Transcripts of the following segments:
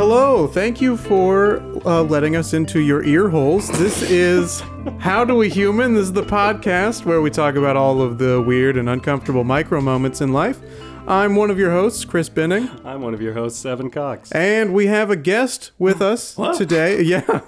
Hello, thank you for uh, letting us into your ear holes. This is How Do We Human? This is the podcast where we talk about all of the weird and uncomfortable micro moments in life. I'm one of your hosts, Chris Binning, I'm one of your hosts, Evan Cox. and we have a guest with us today. Yeah,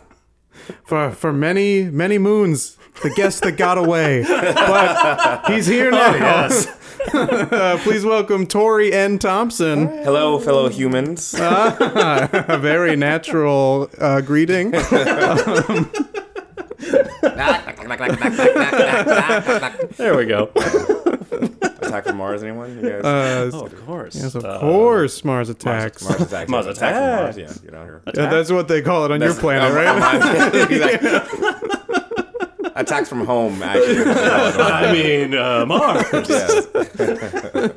for for many many moons, the guest that got away, but he's here now. Yes. Uh, please welcome Tori N. Thompson. Hello, fellow humans. A very natural uh, greeting. There we go. Attack from Mars, anyone? You guys? Uh, Oh, of course. yes, of Uh, course, Mars attacks. Mars attacks. Mars Attack from Mars. attacks. Yeah, get out here. Yeah, that's what they call it on your planet, Oh, right? exactly. Attacks from home, actually. I mean, uh, Mars. yeah.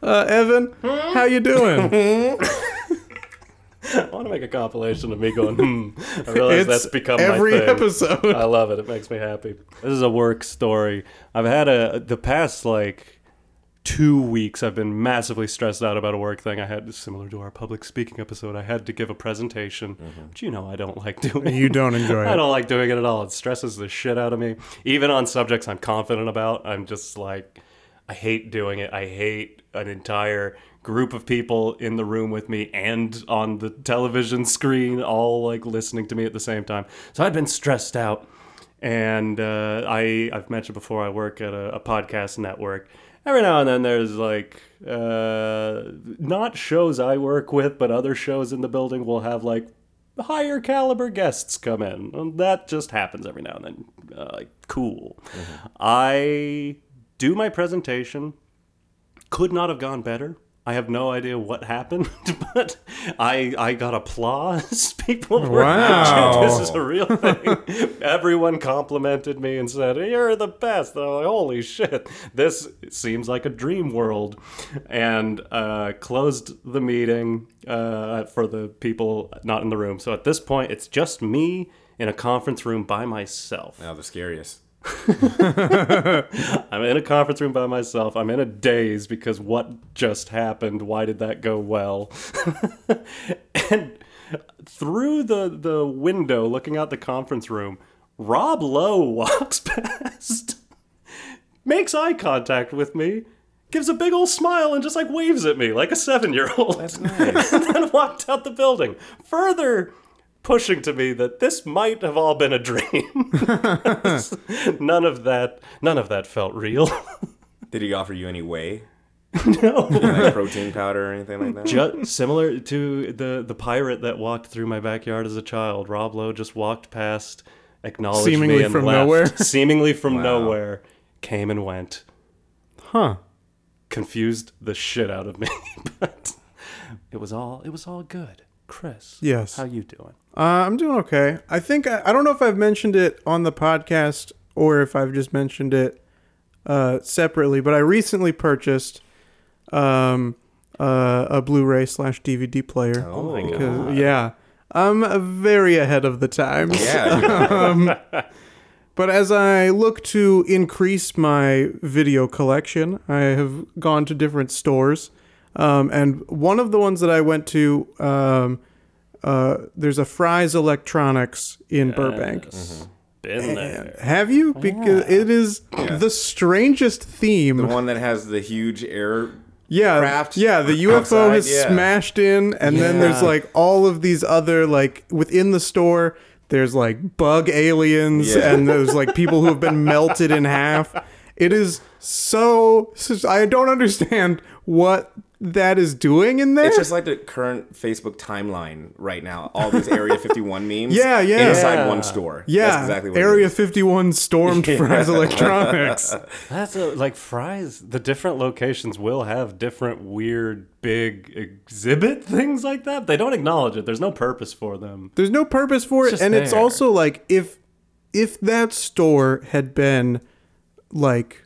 Uh, Evan, how you doing? I want to make a compilation of me going, hmm. I realize that's become every my thing. episode. I love it. It makes me happy. This is a work story. I've had a the past like two weeks. I've been massively stressed out about a work thing. I had similar to our public speaking episode. I had to give a presentation, which you know I don't like doing. You don't enjoy it. I don't like doing it at all. It stresses the shit out of me. Even on subjects I'm confident about, I'm just like, I hate doing it. I hate an entire group of people in the room with me and on the television screen, all like listening to me at the same time. So I'd been stressed out. And uh, I, I've mentioned before, I work at a, a podcast network. Every now and then, there's like uh, not shows I work with, but other shows in the building will have like higher caliber guests come in. And that just happens every now and then. Uh, like, cool. I do my presentation. Could not have gone better. I have no idea what happened, but I I got applause. People were Wow. this is a real thing. Everyone complimented me and said, "You're the best." And I'm like, "Holy shit! This seems like a dream world." And uh, closed the meeting uh, for the people not in the room. So at this point, it's just me in a conference room by myself. Now the scariest. I'm in a conference room by myself. I'm in a daze because what just happened? Why did that go well? and through the the window looking out the conference room, Rob Lowe walks past, makes eye contact with me, gives a big old smile and just like waves at me like a 7-year-old. That's nice. and then walked out the building. Further pushing to me that this might have all been a dream. none of that none of that felt real. Did he offer you any whey? no. Like protein powder or anything like that? Just similar to the the pirate that walked through my backyard as a child. Rob Lowe just walked past, acknowledged Seemingly me and from left. nowhere? Seemingly from Wow. nowhere, came and went. Huh. Confused the shit out of me, but it was all it was all good. Chris, Yes. how you doing? Uh, I'm doing okay. I think I, I don't know if I've mentioned it on the podcast or if I've just mentioned it uh, separately, but I recently purchased um, uh, a Blu-ray slash DVD player. Oh my my Uh, yeah, I'm very ahead of the times. Yeah. But as I look to increase my video collection, I have gone to different stores. Um, and one of the ones that I went to, um, uh, there's a Fry's Electronics in Burbank. Yes. Been there. Have you? Because it is the strangest theme. the one that has the huge air. yeah, craft yeah. The UFO outside, has yeah. smashed in, and then there's like all of these other like within the store. There's like bug aliens, Yeah. and there's like people who have been melted in half. It is so. I don't understand what that is doing in there. It's just like the current Facebook timeline right now. All these Area 51 memes. Yeah, yeah. Inside Yeah. one store. yeah, That's exactly what Area 51 stormed Fry's Electronics. That's a, like Fry's. The different locations will have different weird big exhibit things like that. They don't acknowledge it. There's no purpose for them. There's no purpose for it, just and it's also like if if that store had been like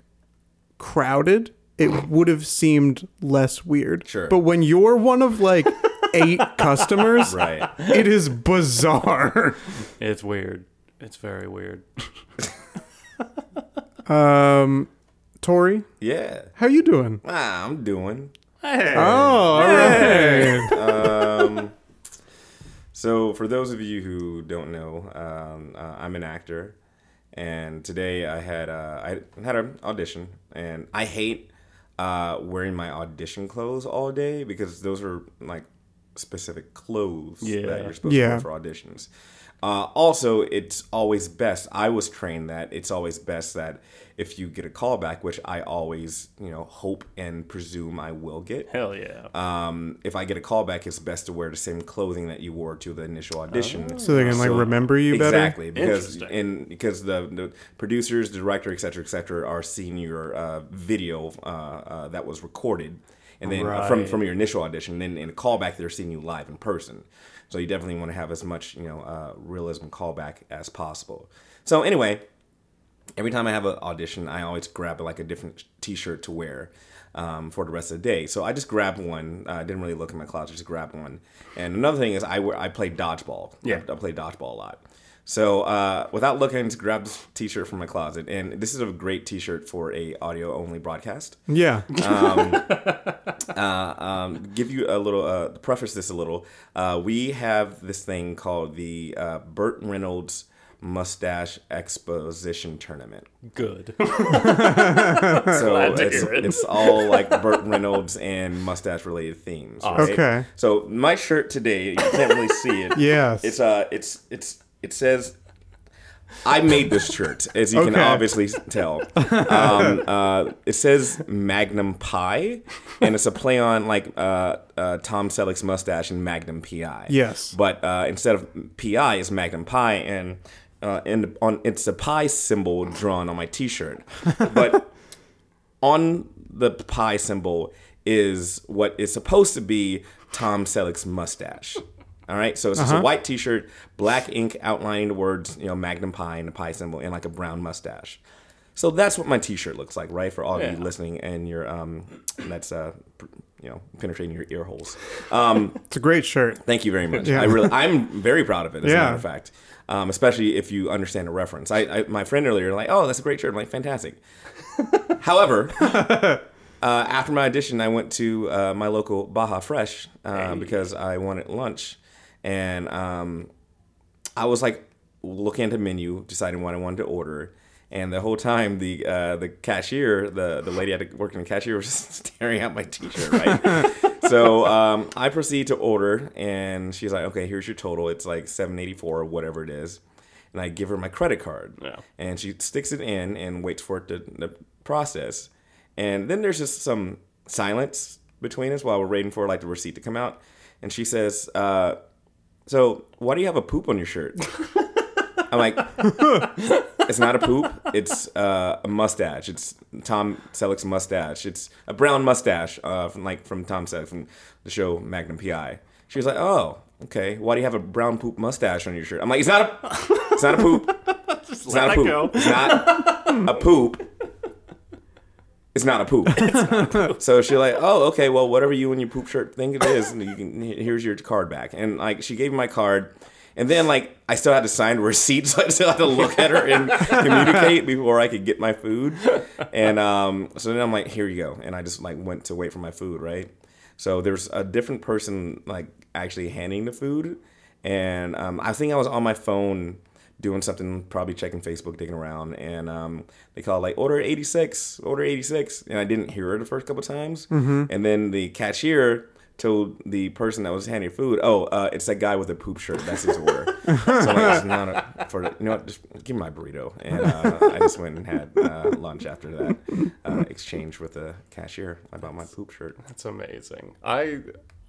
crowded, it would have seemed less weird. Sure. But when you're one of like eight customers, Right. it is bizarre. It's weird. It's very weird. Um, Tori, Yeah. how you doing? Ah, I'm doing. Hey. Oh, all right. um, so, for those of you who don't know, um, uh, I'm an actor, and today I had uh, I had an audition, and I hate uh, wearing my audition clothes all day because those are like specific clothes Yeah. that you're supposed Yeah. to wear for auditions. Uh, also, it's always best. I was trained that it's always best that if you get a callback, which I always, you know, hope and presume I will get. Hell yeah. Um, if I get a callback, it's best to wear the same clothing that you wore to the initial audition. So they can like So- remember you better. Exactly, because Interesting. in because the, the producers, the director, et cetera, et cetera, are seeing your uh, video uh, uh, that was recorded, and then from Right. from your initial audition. Then in a callback, they're seeing you live in person. So you definitely want to have as much you know uh, realism callback as possible. So anyway, every time I have an audition, I always grab like a different T-shirt to wear um, for the rest of the day. So I just grabbed one. I didn't really look in my closet, just grabbed one. And another thing is I I play dodgeball. Yeah. I, I play dodgeball a lot. So uh, without looking, just grab this T-shirt from my closet, and this is a great T-shirt for a audio only broadcast. Yeah. Uh, um, give you a little uh, preface this a little. Uh, we have this thing called the uh, Burt Reynolds Mustache Exposition Tournament. Good. So Glad to it's, hear it. it's all like Burt Reynolds and mustache related themes. Right? Okay. So my shirt today, you can't really see it. Yes. It's uh, it's it's it says. I made this shirt, as you can obviously tell. Um, uh, it says Magnum Pie, and it's a play on like uh, uh, Tom Selleck's mustache and Magnum PI. Yes. But uh, instead of PI, it's Magnum Pie, and uh, and on it's a pie symbol drawn on my T-shirt. But on the pie symbol is what is supposed to be Tom Selleck's mustache. All right, so it's just a white T-shirt, black ink outlining the words, you know, Magnum Pie and the pie symbol, and like a brown mustache. So that's what my T-shirt looks like, right? For all of you listening and your um, that's uh, you know, penetrating your ear holes. Um, It's a great shirt. Thank you very much. Yeah. I really, I'm very proud of it. As a Yeah. matter of fact, um, especially if you understand the reference. I, I, my friend earlier, like, oh, that's a great shirt. I'm like, fantastic. However, uh, after my audition, I went to uh, my local Baja Fresh uh, because I wanted lunch, and um, I was like looking at the menu, deciding what I wanted to order. And the whole time, the uh, the cashier, the the lady at working the cashier, was just staring at my T-shirt, right? so um, I proceed to order, and she's like, "Okay, here's your total. It's like seven eighty four or whatever it is." And I give her my credit card, Yeah. and she sticks it in and waits for it to, to process. And then there's just some silence between us while we're waiting for like the receipt to come out. And she says, uh, "So why do you have a poop on your shirt?" I'm like, it's not a poop. It's uh, a mustache. It's Tom Selleck's mustache. It's a brown mustache, uh, from like from Tom Selleck from the show Magnum PI. She was like, "Oh, okay. Why do you have a brown poop mustache on your shirt?" I'm like, "It's not a, it's not a poop. It's let not a poop. go. It's not a poop. It's not a poop." so she's like, "Oh, okay. Well, whatever you and your poop shirt think it is, you can here's your card back." And like, she gave me my card. And then, like, I still had to sign a receipt, so I still had to look at her and communicate before I could get my food. And um, so then I'm like, here you go. And I just, like, went to wait for my food, right? So there's a different person, like, actually handing the food. And um, I think I was on my phone doing something, probably checking Facebook, digging around. And um, they called, like, order 86, order 86. And I didn't hear her the first couple times. And then the cashier told the person that was handing food, "Oh, uh, it's that guy with the poop shirt. That's his order." so I'm like, it's not a, for you know what? Just give me my burrito, and uh, I just went and had uh, lunch after that. Uh, exchange with the cashier about my poop shirt. That's amazing. I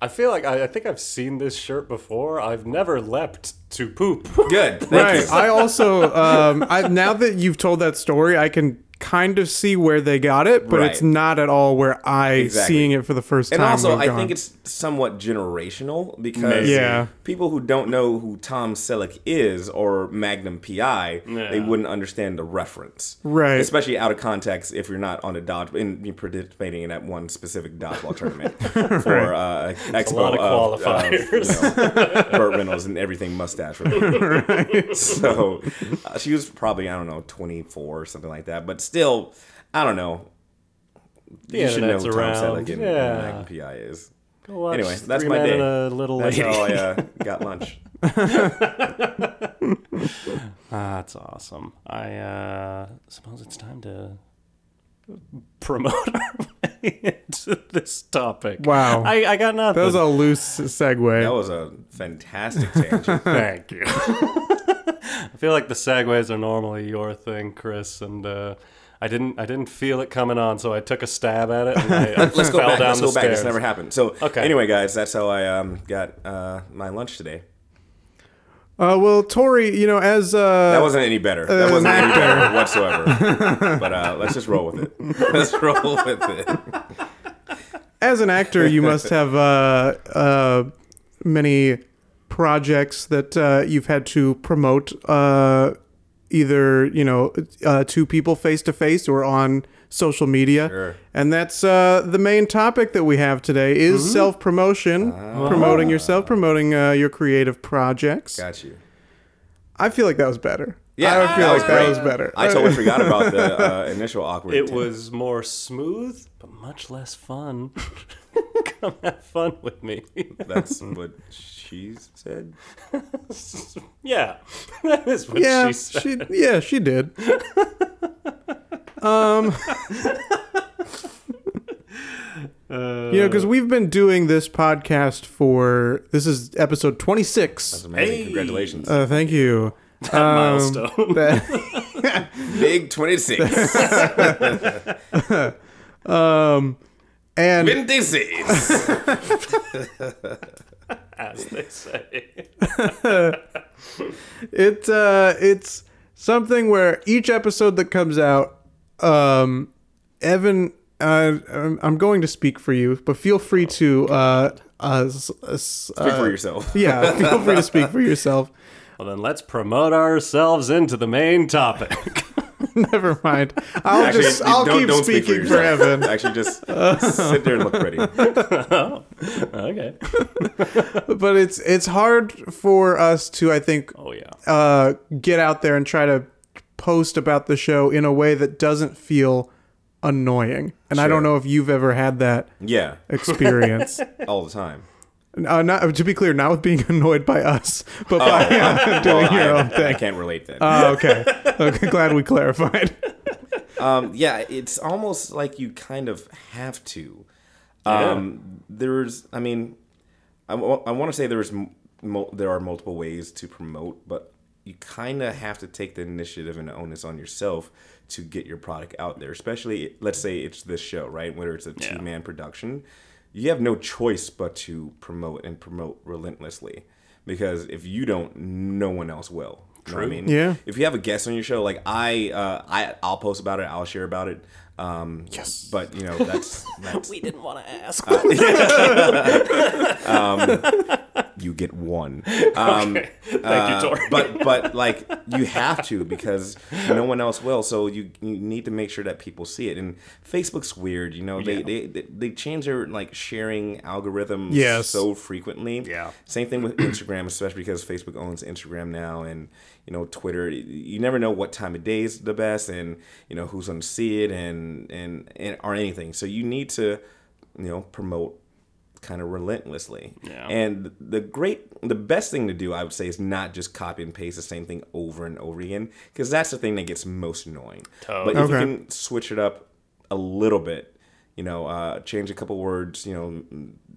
I feel like I, I think I've seen this shirt before. I've never leapt to poop. Good, thank Right. you. I also um I now that you've told that story, I can kind of see where they got it, but it's not at all where I Exactly. seeing it for the first time. And time. also, I gone. think it's somewhat generational because Yeah. people who don't know who Tom Selleck is or Magnum PI, they wouldn't understand the reference. Right. Especially out of context if you're not on a dodge in you're participating in that one specific dodgeball tournament for uh, expo lot of of, of, you know, Burt Reynolds and everything mustache related. So uh, she was probably I don't know 24 or something like that, but still I don't know The you should know internet's who Tom. Selleck and Yeah. Magnum PI is. Go watch Anyway, that's my day. a Little That's Lady. how I uh, got lunch. Ah, that's awesome. I uh, suppose it's time to promote our way into this topic. Wow. I, I got nothing. That was a loose segue. That was a fantastic tangent. Thank you. I feel like the segues are normally your thing, Chris, and uh, I didn't I didn't feel it coming on, so I took a stab at it and I, I Let's go fell back. down Let's the go back. stairs. This never happened. So Okay. anyway, guys, that's how I um, got uh, my lunch today. Uh, well, Tori, you know, as uh, That wasn't any better. That Uh, wasn't any better whatsoever. but uh, let's just roll with it. Let's roll with it. as an actor, you must have uh, uh, many projects that uh, you've had to promote, uh, either you know, uh, to people face to face or on social media. Sure. And that's uh, the main topic that we have today is self promotion, promoting yourself, promoting uh, your creative projects. Got you. I feel like that was better. Yeah, I don't feel that like was that great. was better. I totally forgot about the uh, initial awkward. It t- was more smooth, but much less fun. Come have fun with me. That's what she said. yeah, that is what yeah, she said. she yeah she did. um, Uh, you know, because we've been doing this podcast for this is episode twenty six. That's amazing. Hey. Congratulations. Uh, thank you. Um, milestone. that- Big 26. um, and 26. as they say. it uh, it's something where each episode that comes out, um, Evan, uh, I'm- going to speak for you, but feel free to uh, uh, s- Speak uh, for yourself. yeah, feel free to speak for yourself. Well, then let's promote ourselves into the main topic. Never mind. I'll Actually, just I'll don't, keep don't speak speaking for, for. Evan. Actually, just sit there and look pretty. okay. But it's it's hard for us to I think Oh yeah. uh, get out there and try to post about the show in a way that doesn't feel annoying. And I don't know if you've ever had that Yeah, experience. all the time. Uh, not to be clear, not with being annoyed by us, but by uh, doing Well, your I, own I can't relate then. Oh, okay. okay. Glad we clarified. Um, yeah, it's almost like you kind of have to. Um, There's, I mean, I, want to say there's mo- there are multiple ways to promote, but you kind of have to take the initiative and onus on yourself to get your product out there. Especially, let's say it's this show, right? Whether it's a Yeah. two man production, you have no choice but to promote and promote relentlessly. Because if you don't, no one else will. You know what I True. mean? Yeah. If you have a guest on your show, like I, uh, I, I'll post about it. I'll share about it. Um, Yes. But you know, that's that's We didn't want to ask. you get one. Um, Thank uh, you, Tori. but but like you have to because no one else will. So you you need to make sure that people see it. And Facebook's weird. You know they Yeah. they, they they change their like sharing algorithm Yes. so frequently. Yeah. Same thing with Instagram, especially because Facebook owns Instagram now, and you know Twitter. You never know what time of day is the best, and you know who's going to see it, and and and or anything. So you need to you know promote kind of relentlessly. Yeah. And the great, the best thing to do, I would say, is not just copy and paste the same thing over and over again, because that's the thing that gets most annoying. But if you can switch it up a little bit, you know, uh, change a couple words, you know,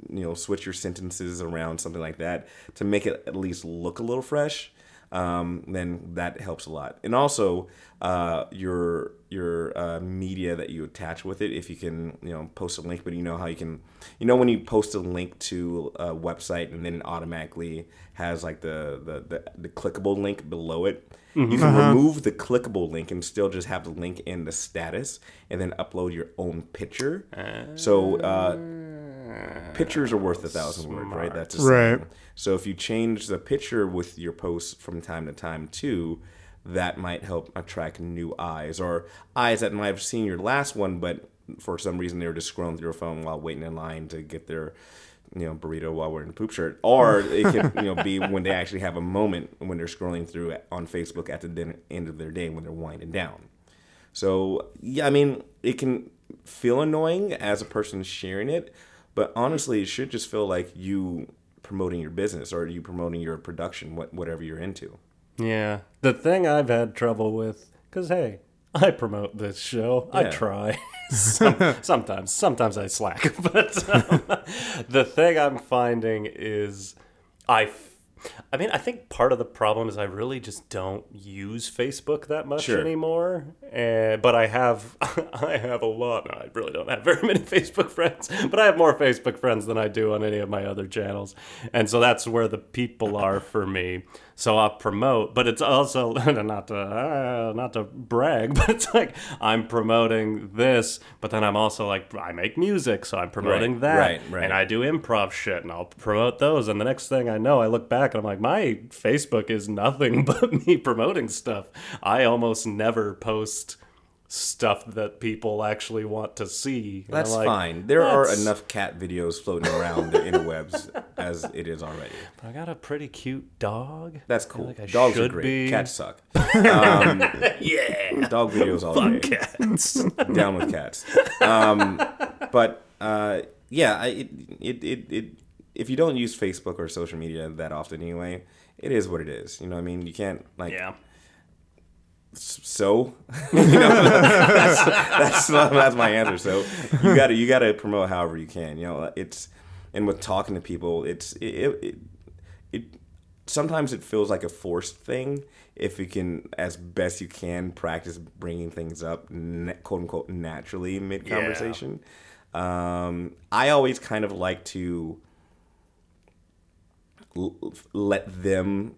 you know, switch your sentences around, something like that, to make it at least look a little fresh. Um, then that helps a lot. And also, uh, your your uh, media that you attach with it. If you can, you know, post a link, but you know how you can, you know, when you post a link to a website and then it automatically has like the the the, the clickable link below it. You can remove the clickable link and still just have the link in the status, and then upload your own picture. so uh, pictures are worth a thousand words, right? That's a. Right. So if you change the picture with your posts from time to time too, that might help attract new eyes or eyes that might have seen your last one, but for some reason they were just scrolling through your phone while waiting in line to get their you know burrito while wearing a poop shirt or it could you know be when they actually have a moment when they're scrolling through on facebook at the din- end of their day when they're winding down so yeah, I mean, it can feel annoying as a person sharing it, but honestly, it should just feel like you promoting your business or you promoting your production, what whatever you're into. Yeah. The thing I've had trouble with, because hey, I promote this show. I try. Some, sometimes, sometimes I slack. But um, the thing I'm finding is, I, I mean, I think part of the problem is I really just don't use Facebook that much Sure. anymore. Uh, but I have, I have a lot. I really don't have very many Facebook friends, but I have more Facebook friends than I do on any of my other channels, and so that's where the people are for me. So I'll promote, but it's also not to uh, not to brag, but it's like I'm promoting this, but then I'm also like I make music, so I'm promoting Right, that, right, right. and I do improv shit, and I'll promote those. And the next thing I know, I look back and I'm like, my Facebook is nothing but me promoting stuff. I almost never post stuff that people actually want to see. And That's like, fine. There are enough cat videos floating around the interwebs as it is already. I got a pretty cute dog. That's cool. like Dogs are great. be. Cats suck. Um, Yeah. dog videos all day. Cats. Down with cats. Um, but uh, yeah, I, it, it, it, it, if you don't use Facebook or social media that often anyway, it is what it is. You know what I mean? You can't like yeah. so you know that's, that's that's my answer so you gotta you gotta promote however you can you know it's and with talking to people it's it, it, it, it sometimes it feels like a forced thing if you can as best you can practice bringing things up quote unquote naturally mid conversation um, i always kind of like to l- let them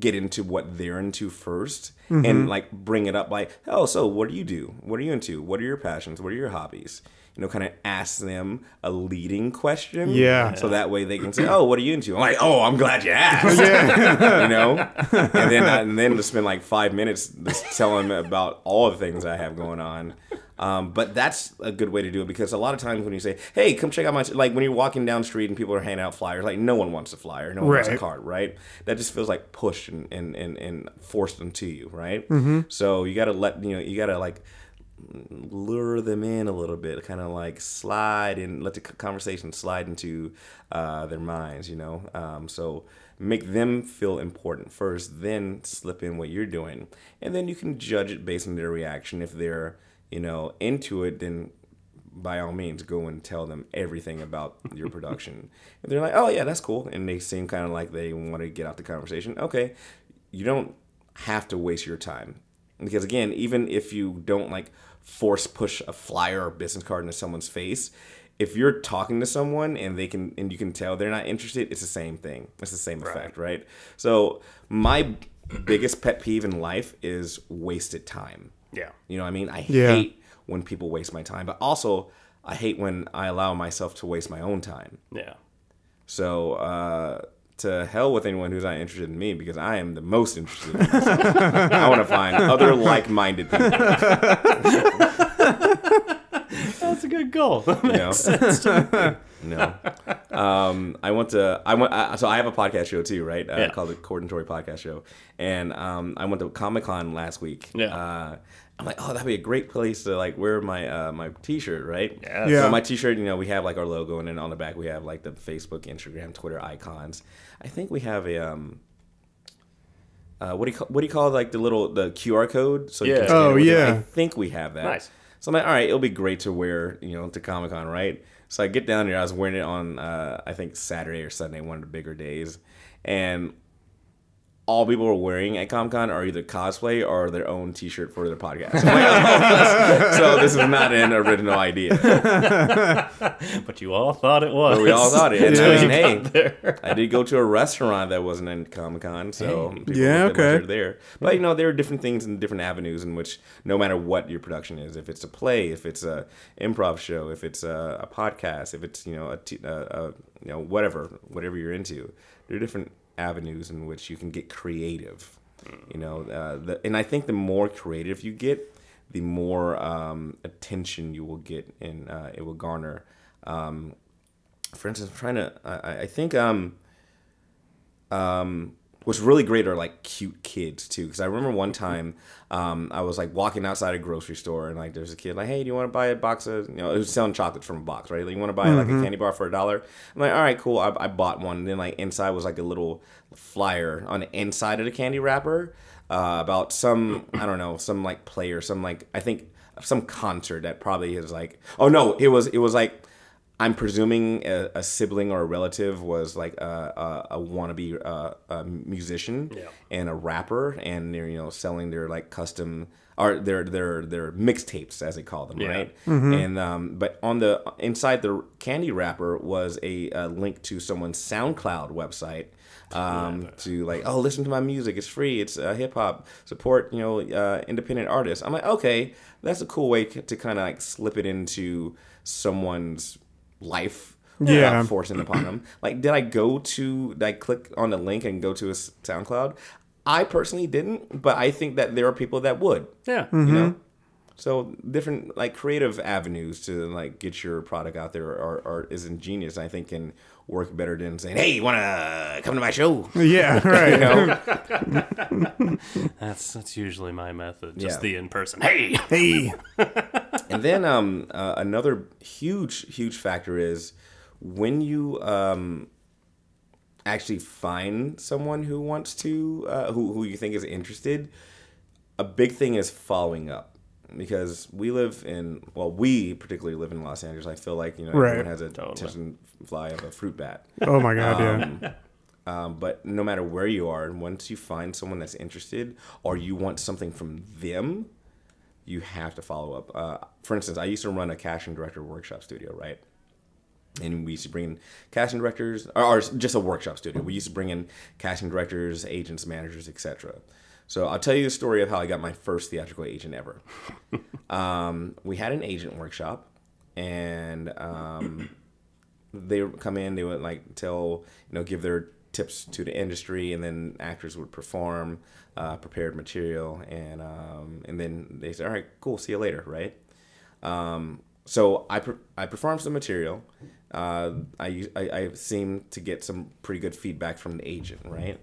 get into what they're into 1st and mm-hmm. like bring it up like oh so what do you do? What are you into? What are your passions? What are your hobbies? You know kind of ask them a leading question Yeah. so that way they can say oh what are you into? I'm like oh i'm glad you asked. You know? And then I, and then to spend like five minutes just telling them about all the things i have going on um, but that's a good way to do it because a lot of times when you say, "Hey, come check out my," like when you're walking down the street and people are handing out flyers, like no one wants a flyer, no one wants a card, right? That just feels like pushed and and and, and forced into you, right? Mm-hmm. So you got to let you know, you got to like lure them in a little bit, kind of like slide and let the conversation slide into uh, their minds, you know. Um, so make them feel important first, then slip in what you're doing, and then you can judge it based on their reaction. If they're, you know, into it, then by all means go and tell them everything about your production. if they're like, oh yeah, that's cool, and they seem kind of like they want to get out the conversation, okay, you don't have to waste your time because again, even if you don't like force push a flyer or business card into someone's face, if you're talking to someone and they can and you can tell they're not interested, it's the same thing. It's the same effect, right? So my biggest pet peeve in life is wasted time. Yeah. You know what I mean? I Yeah. hate when people waste my time, but also I hate when I allow myself to waste my own time. Yeah. So uh, to hell with anyone who's not interested in me because I am the most interested. In. I want to find other like-minded people. That's a good goal. You know? no. Um, I went to I went I, so I have a podcast show too, right? Uh, Yeah. Called the Coordinatory Podcast Show, and um, I went to Comic Con last week. Yeah. Uh, I'm like, oh, that'd be a great place to like wear my uh, my T-shirt, right? Yes. Yeah. So my T-shirt, you know, we have like our logo, and then on the back we have like the Facebook, Instagram, Twitter icons. I think we have a um. Uh, what do you call what do you call like the little the QR code? So you Yeah. can Oh, with it? yeah. I think we have that. Nice. So I'm like, all right, it'll be great to wear, you know, to Comic Con, right? So I get down here. I was wearing it on, uh, I think Saturday or Sunday, one of the bigger days, and all people were wearing at Comic Con are either cosplay or their own T-shirt for their podcast. I'm like, so this is not an original idea. But you all thought it was. But we all thought it. And Yeah. I mean, hey. I did go to a restaurant that wasn't in Comic Con, so people Yeah, looked at my okay. there. But you know, there are different things and different avenues in which, no matter what your production is, if it's a play, if it's a improv show, if it's a, a podcast, if it's you know a, t- a, a you know whatever whatever you're into, there are different avenues in which you can get creative. You know, uh, the, and I think the more creative you get, the more um, attention you will get, and uh, it will garner. Um, for instance, I'm trying to. I, I- think um, um, what's really great are like cute kids too. Because I remember one time um, I was like walking outside a grocery store and like there's a kid like, hey, do you want to buy a box of you know it was selling chocolates from a box, right? Like, you want to buy like a candy bar for a dollar? I'm like, all right, cool. I, I bought one. And then like inside was like a little flyer on the inside of the candy wrapper uh, about some I don't know some like player, some like I think some concert that probably is like oh no it was it was like I'm presuming a, a sibling or a relative was like a, a, a wannabe uh, a musician Yeah. and a rapper, and they're you know selling their like custom or their their their mixtapes as they call them, Yeah. right? And um, but on the inside the candy wrapper was a, a link to someone's SoundCloud website. Um, to like, oh, listen to my music. It's free. It's uh, hip hop. Support, you know, uh, independent artists. I'm like, okay, that's a cool way to kind of like slip it into someone's life Yeah. without forcing upon them. Like, did I go to, did I click on the link and go to a s- SoundCloud? I personally didn't, but I think that there are people that would, Yeah. you know? Mm-hmm. So different like creative avenues to like get your product out there are, are is ingenious. I think can work better than saying, "Hey, you want to come to my show?" Yeah, right. You know, That's that's usually my method. Just Yeah. the in person. Hey. Hey. and then um, uh, another huge huge factor is when you um, actually find someone who wants to uh, who who you think is interested a big thing is following up because we live in well we particularly live in los angeles i feel like you know Right. everyone has a Totally. attention fly of a fruit bat Oh my god, yeah. um, but no matter where you are, and once you find someone that's interested or you want something from them, you have to follow up. Uh, for instance, I used to run a casting director workshop studio, right? And we used to bring in casting directors, or, or just a workshop studio. We used to bring in casting directors, agents, managers, etc. So I'll tell you the story of how I got my first theatrical agent ever. um, we had an agent workshop, and um, they would come in, they would like tell, you know, give their tips to the industry, and then actors would perform uh, prepared material, and um, and then they say, all right, cool, see you later, right? Um, so I per- I performed some material. Uh, I, I I seem to get some pretty good feedback from the agent, right?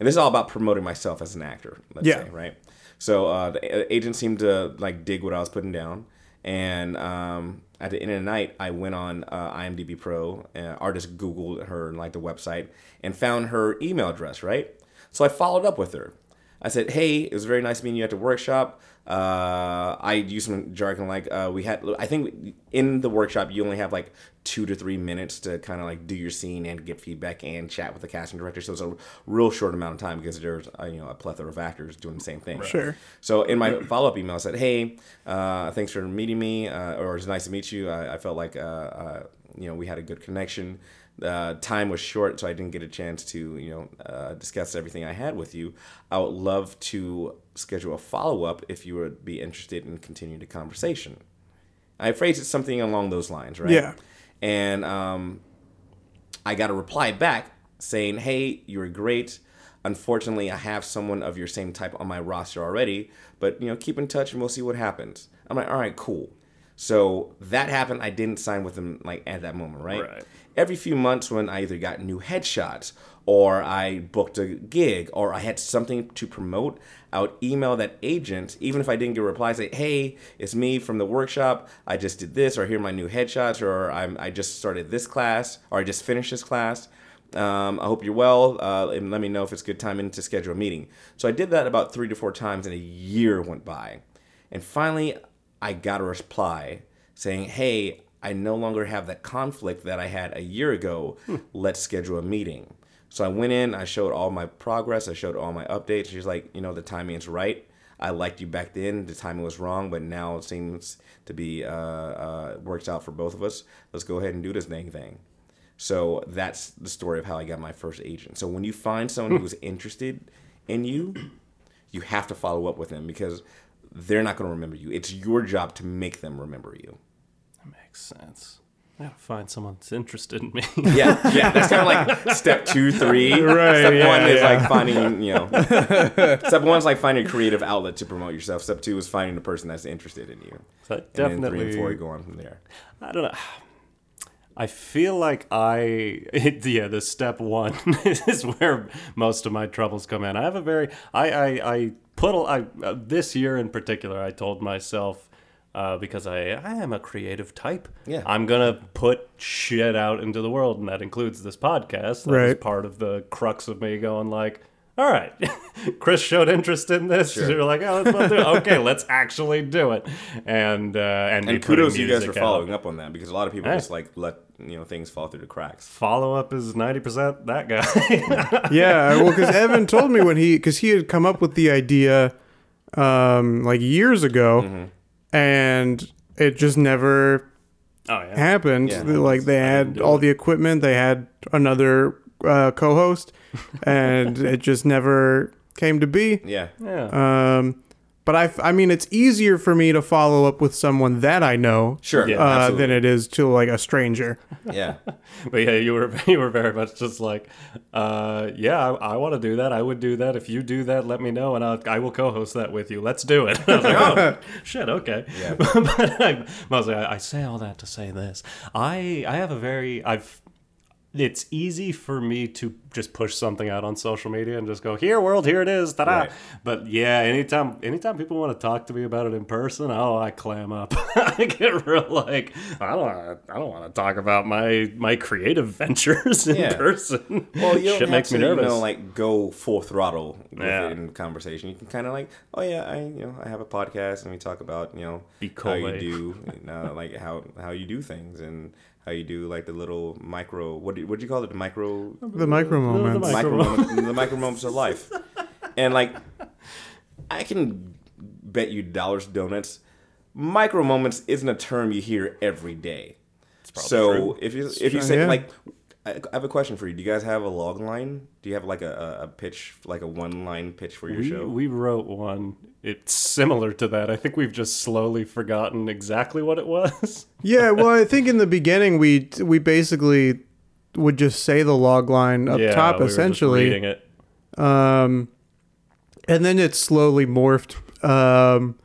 And this is all about promoting myself as an actor, let's Yeah. say, right? So uh, the agent seemed to like dig what I was putting down, and um, at the end of the night, I went on uh, IMDb Pro, uh, artist Googled her like the website, and found her email address, right? So I followed up with her. I said, "Hey, it was very nice meeting you at the workshop. Uh, I used some jargon like uh, we had. I think in the workshop you only have like two to three minutes to kind of like do your scene and get feedback and chat with the casting director. So it's a real short amount of time because there's uh, you know a plethora of actors doing the same thing. Sure. So in my follow up email, I said, "Hey, uh, thanks for meeting me, uh, or it's nice to meet you. I, I felt like uh, uh, you know we had a good connection. Uh, time was short, so I didn't get a chance to you know uh, discuss everything I had with you. I would love to schedule a follow up if you would be interested in continuing the conversation. I phrased it something along those lines, right? Yeah. And um, I got a reply back saying, "Hey, you're great. Unfortunately, I have someone of your same type on my roster already, but you know, keep in touch and we'll see what happens." I'm like, "All right, cool." So that happened. I didn't sign with them like at that moment, right? Right. Every few months, when I either got new headshots or I booked a gig or I had something to promote, I would email that agent, even if I didn't get a reply, say, "Hey, it's me from the workshop. I just did this, or here are my new headshots, or I'm, I just started this class, or I just finished this class. Um, I hope you're well, uh, and let me know if it's good time to schedule a meeting." So I did that about three to four times, and a year went by, and finally, I got a reply saying, "Hey, I no longer have that conflict that I had a year ago. Let's schedule a meeting." So I went in, I showed all my progress, I showed all my updates. She's like, you know, the timing's right. I liked you back then. The timing was wrong, but now it seems to be uh, uh, works out for both of us. Let's go ahead and do this dang thing. So that's the story of how I got my first agent. So when you find someone who's interested in you, you have to follow up with them because they're not going to remember you. It's your job to make them remember you. Makes sense. I gotta find someone that's interested in me. Yeah, yeah. That's kind of like step two, three. Right, Step yeah, one is like finding, you know. step one is like finding a creative outlet to promote yourself. Step two is finding the person that's interested in you. So And then three and definitely. four, you go on from there. I don't know. I feel like I, it, yeah, the step one is where most of my troubles come in. I have a very, I, I, I put, a, I, uh, this year in particular, I told myself, uh, because I, I am a creative type. Yeah. I'm going to put shit out into the world, and that includes this podcast. That was Right. part of the crux of me going like, all right, Chris showed interest in this. You're like, oh, let's do it. Okay, let's actually do it. And uh, and, And putting kudos you guys for music out. following up on that because a lot of people Hey. just like let you know things fall through the cracks. Follow up is ninety percent that guy. Yeah, well, because Evan told me when he, because he had come up with the idea, um, like years ago, Mm-hmm. And it just never oh yeah. happened. Yeah. like they had all it. the equipment, they had another uh, co-host, and it just never came to be. Yeah. Yeah. Um, but I, I mean, it's easier for me to follow up with someone that I know, Sure. Yeah. uh, absolutely. than it is to like a stranger. yeah. But yeah, you were you were very much just like, uh, yeah, I, I want to do that. I would do that. If you do that, let me know, and I'll, I will co-host that with you. Let's do it. I was like, oh shit, okay. Yeah. but I, mostly, I, I say all that to say this. I I have a very I've. It's easy for me to just push something out on social media and just go, "Here, world, here it is." Ta-da. Right. But yeah, anytime anytime people want to talk to me about it in person, oh, I clam up. I get real like I don't wanna, I don't want to talk about my my creative ventures in Yeah. person. Well, you don't Shit makes me nervous. you know, like go full throttle Yeah. in conversation. You can kind of like, oh yeah, I you know I have a podcast and we talk about you know Be how you do you know, uh, like how how you do things and how you do like the little micro what do, what do you call it the micro The micro moments. mic- micro Micro moments, the micro moments of life. And like, I can bet you dollars donuts. Micro moments isn't a term you hear every day. So true. if you if you say yeah. like, I I have a question for you. Do you guys have a log line? Do you have like a, a, a pitch, like a one line pitch for your we, show? we wrote one. It's similar to that. I think we've just slowly forgotten exactly what it was. Yeah, well, I think in the beginning we we basically would just say the log line up yeah, top we were just essentially, reading it. um, and then it slowly morphed. Um,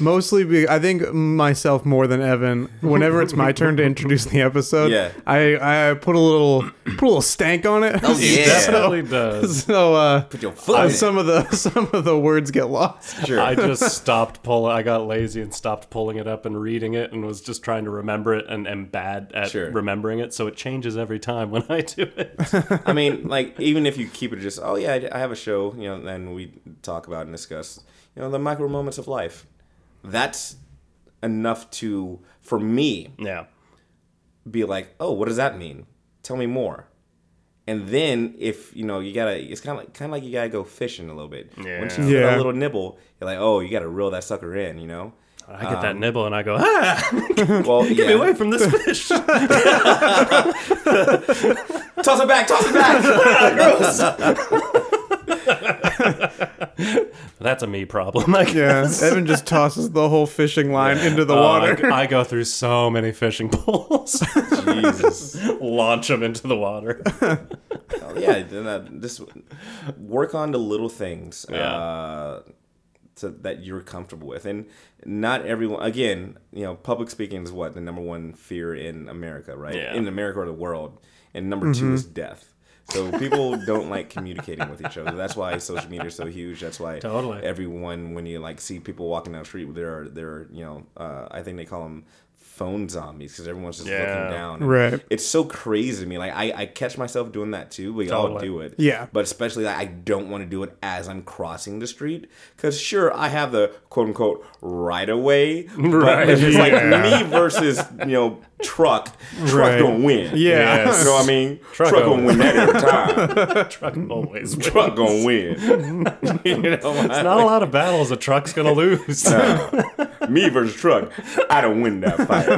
mostly, be, I think myself more than Evan. Whenever it's my turn to introduce the episode, Yeah. I I put a little put a little stank on it. Oh, yeah. definitely does. so uh, Put your foot in some of the some of the words get lost. Sure. I just stopped pulling. I got lazy and stopped pulling it up and reading it, and was just trying to remember it, and am bad at Sure. remembering it. So it changes every time when I do it. I mean, like even if you keep it just, oh yeah, I I have a show, you know, and we talk about and discuss, you know, the micro moments of life. That's enough to for me yeah. be like, oh, what does that mean? Tell me more. And then if you know you gotta, it's kind of like kind of like you gotta go fishing a little bit. yeah. Once you Yeah. get a little nibble, you're like, oh, you gotta reel that sucker in, you know. I get that nibble and I go, ah, Well, get yeah. me away from this fish. Toss it back, toss it back. That's a me problem. I Yeah, guess. Evan just tosses the whole fishing line into the Oh, water. I, I go through so many fishing poles. Jesus. Launch them into the water. Oh, yeah, then, uh, just work on the little things Yeah. uh, to, that you're comfortable with, and not everyone. Again, you know, public speaking is what the number one fear in America, right? Yeah. In America or the world, and number two is death. So people don't like communicating with each other. That's why social media is so huge. That's why Totally. everyone, when you like see people walking down the street, they're they're you know, uh, I think they call them phone zombies because everyone's just Yeah. looking down. And Right. It's so crazy to me. Like I, I catch myself doing that too. We all Totally. do it. Yeah. But especially like, I don't want to do it as I'm crossing the street because sure I have the quote unquote right away. Right, But it's yeah. like me versus you know truck, truck Right. gonna win. Yeah. Yes. You know what I mean? Truck Truck, gonna gonna win that every time. Truck always wins. truck gonna win. you know, it's Not a lot of battles a truck's gonna lose. me versus truck, I don't win that fight.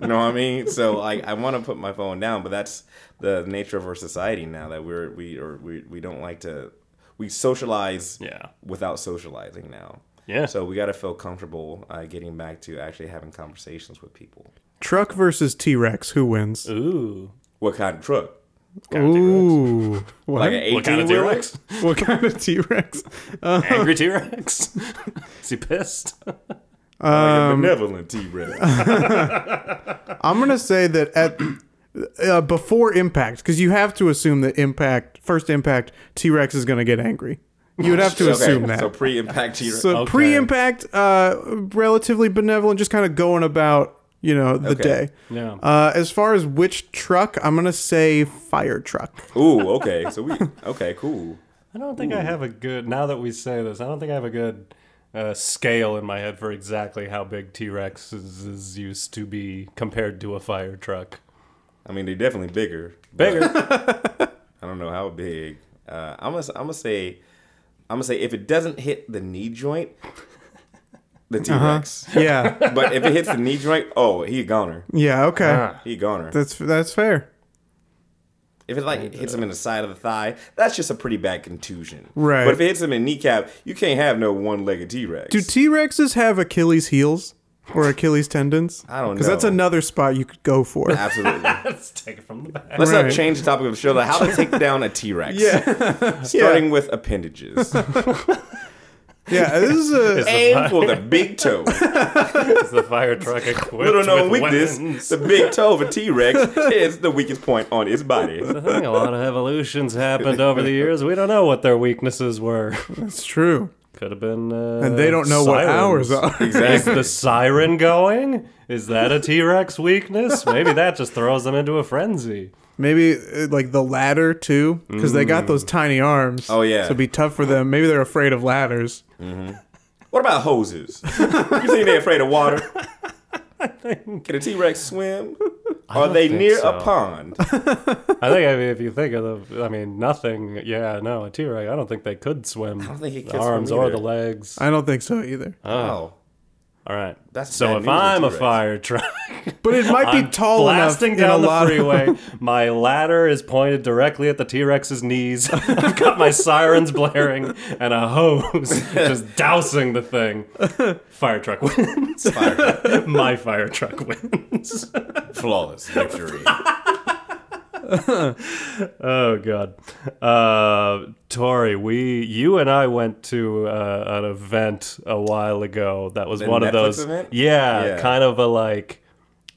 you know what I mean? So like, I want to put my phone down, but that's the nature of our society now that we're we or we we don't like to we socialize Yeah. without socializing now. Yeah. So we got to feel comfortable uh, getting back to actually having conversations with people. Truck versus T Rex. Who wins? Ooh. What kind of truck? Kind of T-Rex. Ooh, what? Like an What kind of T Rex? what kind of T Rex? Angry T Rex? Is he pissed? like a benevolent T Rex. I'm gonna say that at uh, before impact, because you have to assume that impact first impact T Rex is gonna get angry. You would have to assume that. So pre-impact T Rex. So Okay. pre-impact, uh, relatively benevolent, just kind of going about you know the Okay. day. Yeah. Uh, as far as which truck, I'm gonna say fire truck. Ooh, okay. So we okay, cool. I don't think I have a good. Now that we say this, I don't think I have a good uh, scale in my head for exactly how big T Rex is, is used to be compared to a fire truck. I mean, they're definitely bigger. Bigger. I don't know how big. Uh, I'm gonna I'm gonna say I'm gonna say if it doesn't hit the knee joint, the T Rex. Yeah, But if it hits the knee joint, oh, he a goner. yeah, okay, Ah. He a goner. that's that's fair. If it like hits him in the side of the thigh, that's just a pretty bad contusion. Right. But if it hits him in kneecap, you can't have no one-legged T-Rex. Do T Rexes have Achilles heels or Achilles tendons? I don't know. Because that's another spot you could go for. Absolutely. Let's take it from the back. Let's Right. not change the topic of the show. Like how to take down a T-Rex. yeah, Starting with appendages. Yeah. This is a Aim for the big toe. it's the fire truck equipped Little known with weakness: weapons? the big toe of a T-Rex is the weakest point on its body. I think a lot of evolutions happened over the years. We don't know what their weaknesses were. It's true. Could have been. Uh, And they don't know what sirens. ours are. Is Exactly. the siren going? Is that a T Rex weakness? Maybe that just throws them into a frenzy. Maybe uh, like the ladder too, because they got those tiny arms. Oh, yeah. So it'd be tough for them. Maybe they're afraid of ladders. What about hoses? You think they're afraid of water? Can a T-Rex swim? Are don't they think near so. a pond? I think I mean, if you think of the, I mean, nothing. Yeah, no, a T Rex. I don't think they could swim. I don't think he the could swim arms or either. the legs. I don't think so either. Oh, All right. That's so bad if I'm a T-Rex. fire truck, But it might be I'm tall enough blasting in a down the lot of- freeway. my ladder is pointed directly at the T Rex's knees. I've got my sirens blaring and a hose just dousing the thing. Fire truck wins. fire truck. my fire truck wins. flawless victory. Oh god, uh, Tori, we, you and I went to uh, an event a while ago. That was The one of those, event? Yeah, Yeah. kind of a like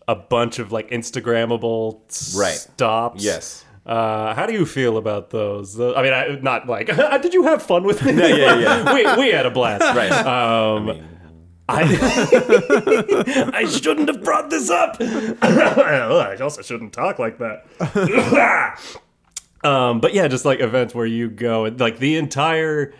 a bunch of like Instagrammable Right. stops. Yes. Uh, how do you feel about those? Tho- I mean, I, not like. did you have fun with me? Yeah, yeah, yeah. we we had a blast. Right. Um, I mean, I I shouldn't have brought this up. I also shouldn't talk like that. um, but yeah, just like events where you go and like the entire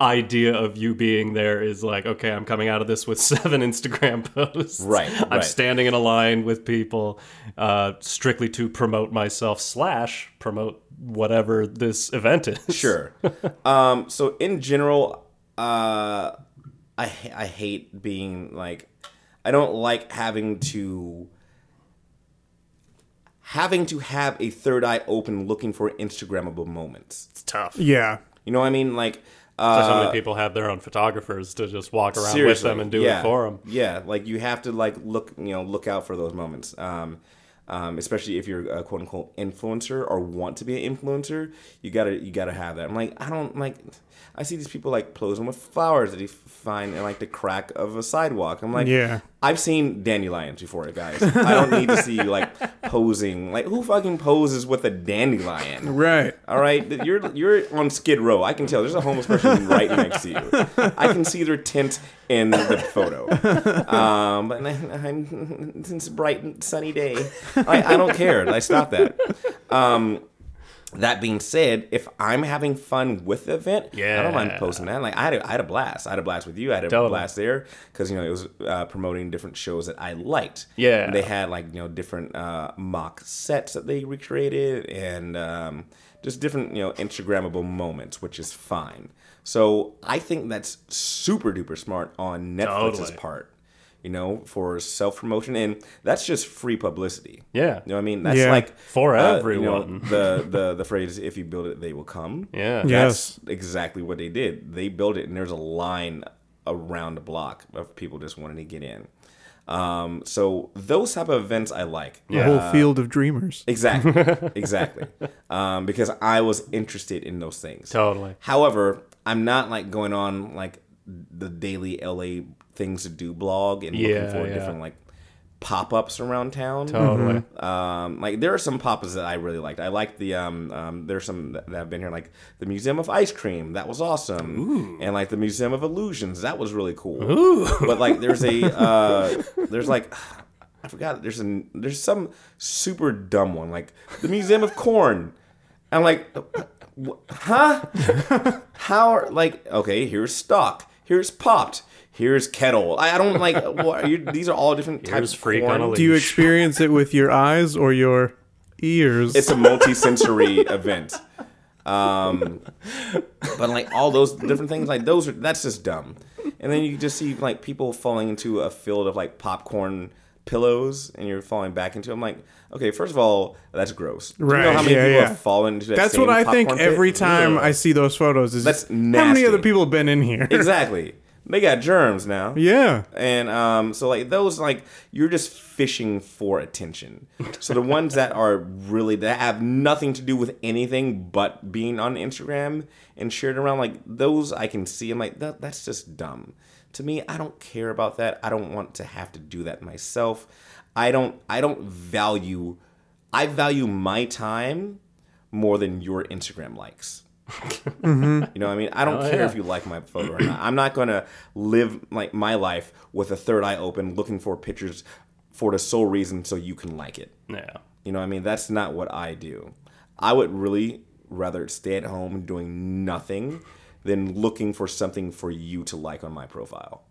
idea of you being there is like, okay, I'm coming out of this with seven Instagram posts. Right, I'm right. standing in a line with people, uh, strictly to promote myself slash promote whatever this event is. Sure. um, so in general, uh, I I hate being like, I don't like having to having to have a third eye open looking for Instagrammable moments. It's tough. Yeah. You know what I mean? Like, So uh, many people have their own photographers to just walk around with them and do yeah, it for them. Yeah, like you have to like look, you know, look out for those moments. Um, um, especially if you're a quote unquote influencer or want to be an influencer, you gotta you gotta have that. I'm like, I don't like. I see these people like posing with flowers that you find in like the crack of a sidewalk. I'm like, Yeah. I've seen dandelions before, guys. I don't need to see you like posing. Like, who fucking poses with a dandelion? Right. All right, you're you're on Skid Row. I can tell. There's a homeless person right next to you. I can see their tint in the photo. Um, but I, I'm it's a bright and sunny day. I, I don't care. I stop that. Um, that being said, if I'm having fun with the event, yeah. I don't mind posting that. Like I had, a, I had a blast. I had a blast with you. I had a Totally. blast there because you know it was uh, promoting different shows that I liked. Yeah. And they had like you know different uh, mock sets that they recreated and um, just different you know Instagrammable moments, which is fine. So I think that's super duper smart on Netflix's Totally. part. You know, for self promotion, and that's just free publicity. Yeah. You know what I mean? That's Yeah. like For uh, you know, everyone. the the the phrase "If you build it, they will come." Yeah. Yeah. That's exactly what they did. They built it, and there's a line around the block of people just wanting to get in. Um, so those type of events I like. the whole field of dreamers. Exactly, exactly. Um, because I was interested in those things. Totally. However, I'm not like going on like the daily LA things to do blog and looking for yeah. different like pop-ups around town. Totally. Um, like there are some pop-ups that I really liked. I like the um, um there's some that have been here like the Museum of Ice Cream. That was awesome. And like the Museum of Illusions. That was really cool. But like there's a uh there's like I forgot there's an there's some super dumb one like the Museum of Corn. I'm like huh? How are like okay, here's stock. Here's popped. Here's kettle. I, I don't like what are you, these are all different Here's types of freak corn. on a Do you experience it with your eyes or your ears? it's a multi-sensory event um but like all those different things like those are that's just dumb and then you just see like people falling into a field of like popcorn pillows and you're falling back into i'm like okay first of all that's gross Do you know Right, how many yeah, people yeah. have fallen into that That's what I think pit? every time Ugh. I see those photos. Is That's how many other people have been in here? exactly they got germs now Yeah. And um, so like those like you're just fishing for attention. So the ones that are really that have nothing to do with anything but being on Instagram and shared around like those I can see. I'm like that that's just dumb. To me, I don't care about that. I don't want to have to do that myself. I don't I don't value I value my time more than your Instagram likes. Mm-hmm. You know what I mean? I don't Oh, care yeah. if you like my photo or not. I'm not gonna live like my life with a third eye open, looking for pictures for the sole reason so you can like it. Yeah. You know what I mean? That's not what I do. I would really rather stay at home doing nothing than looking for something for you to like on my profile.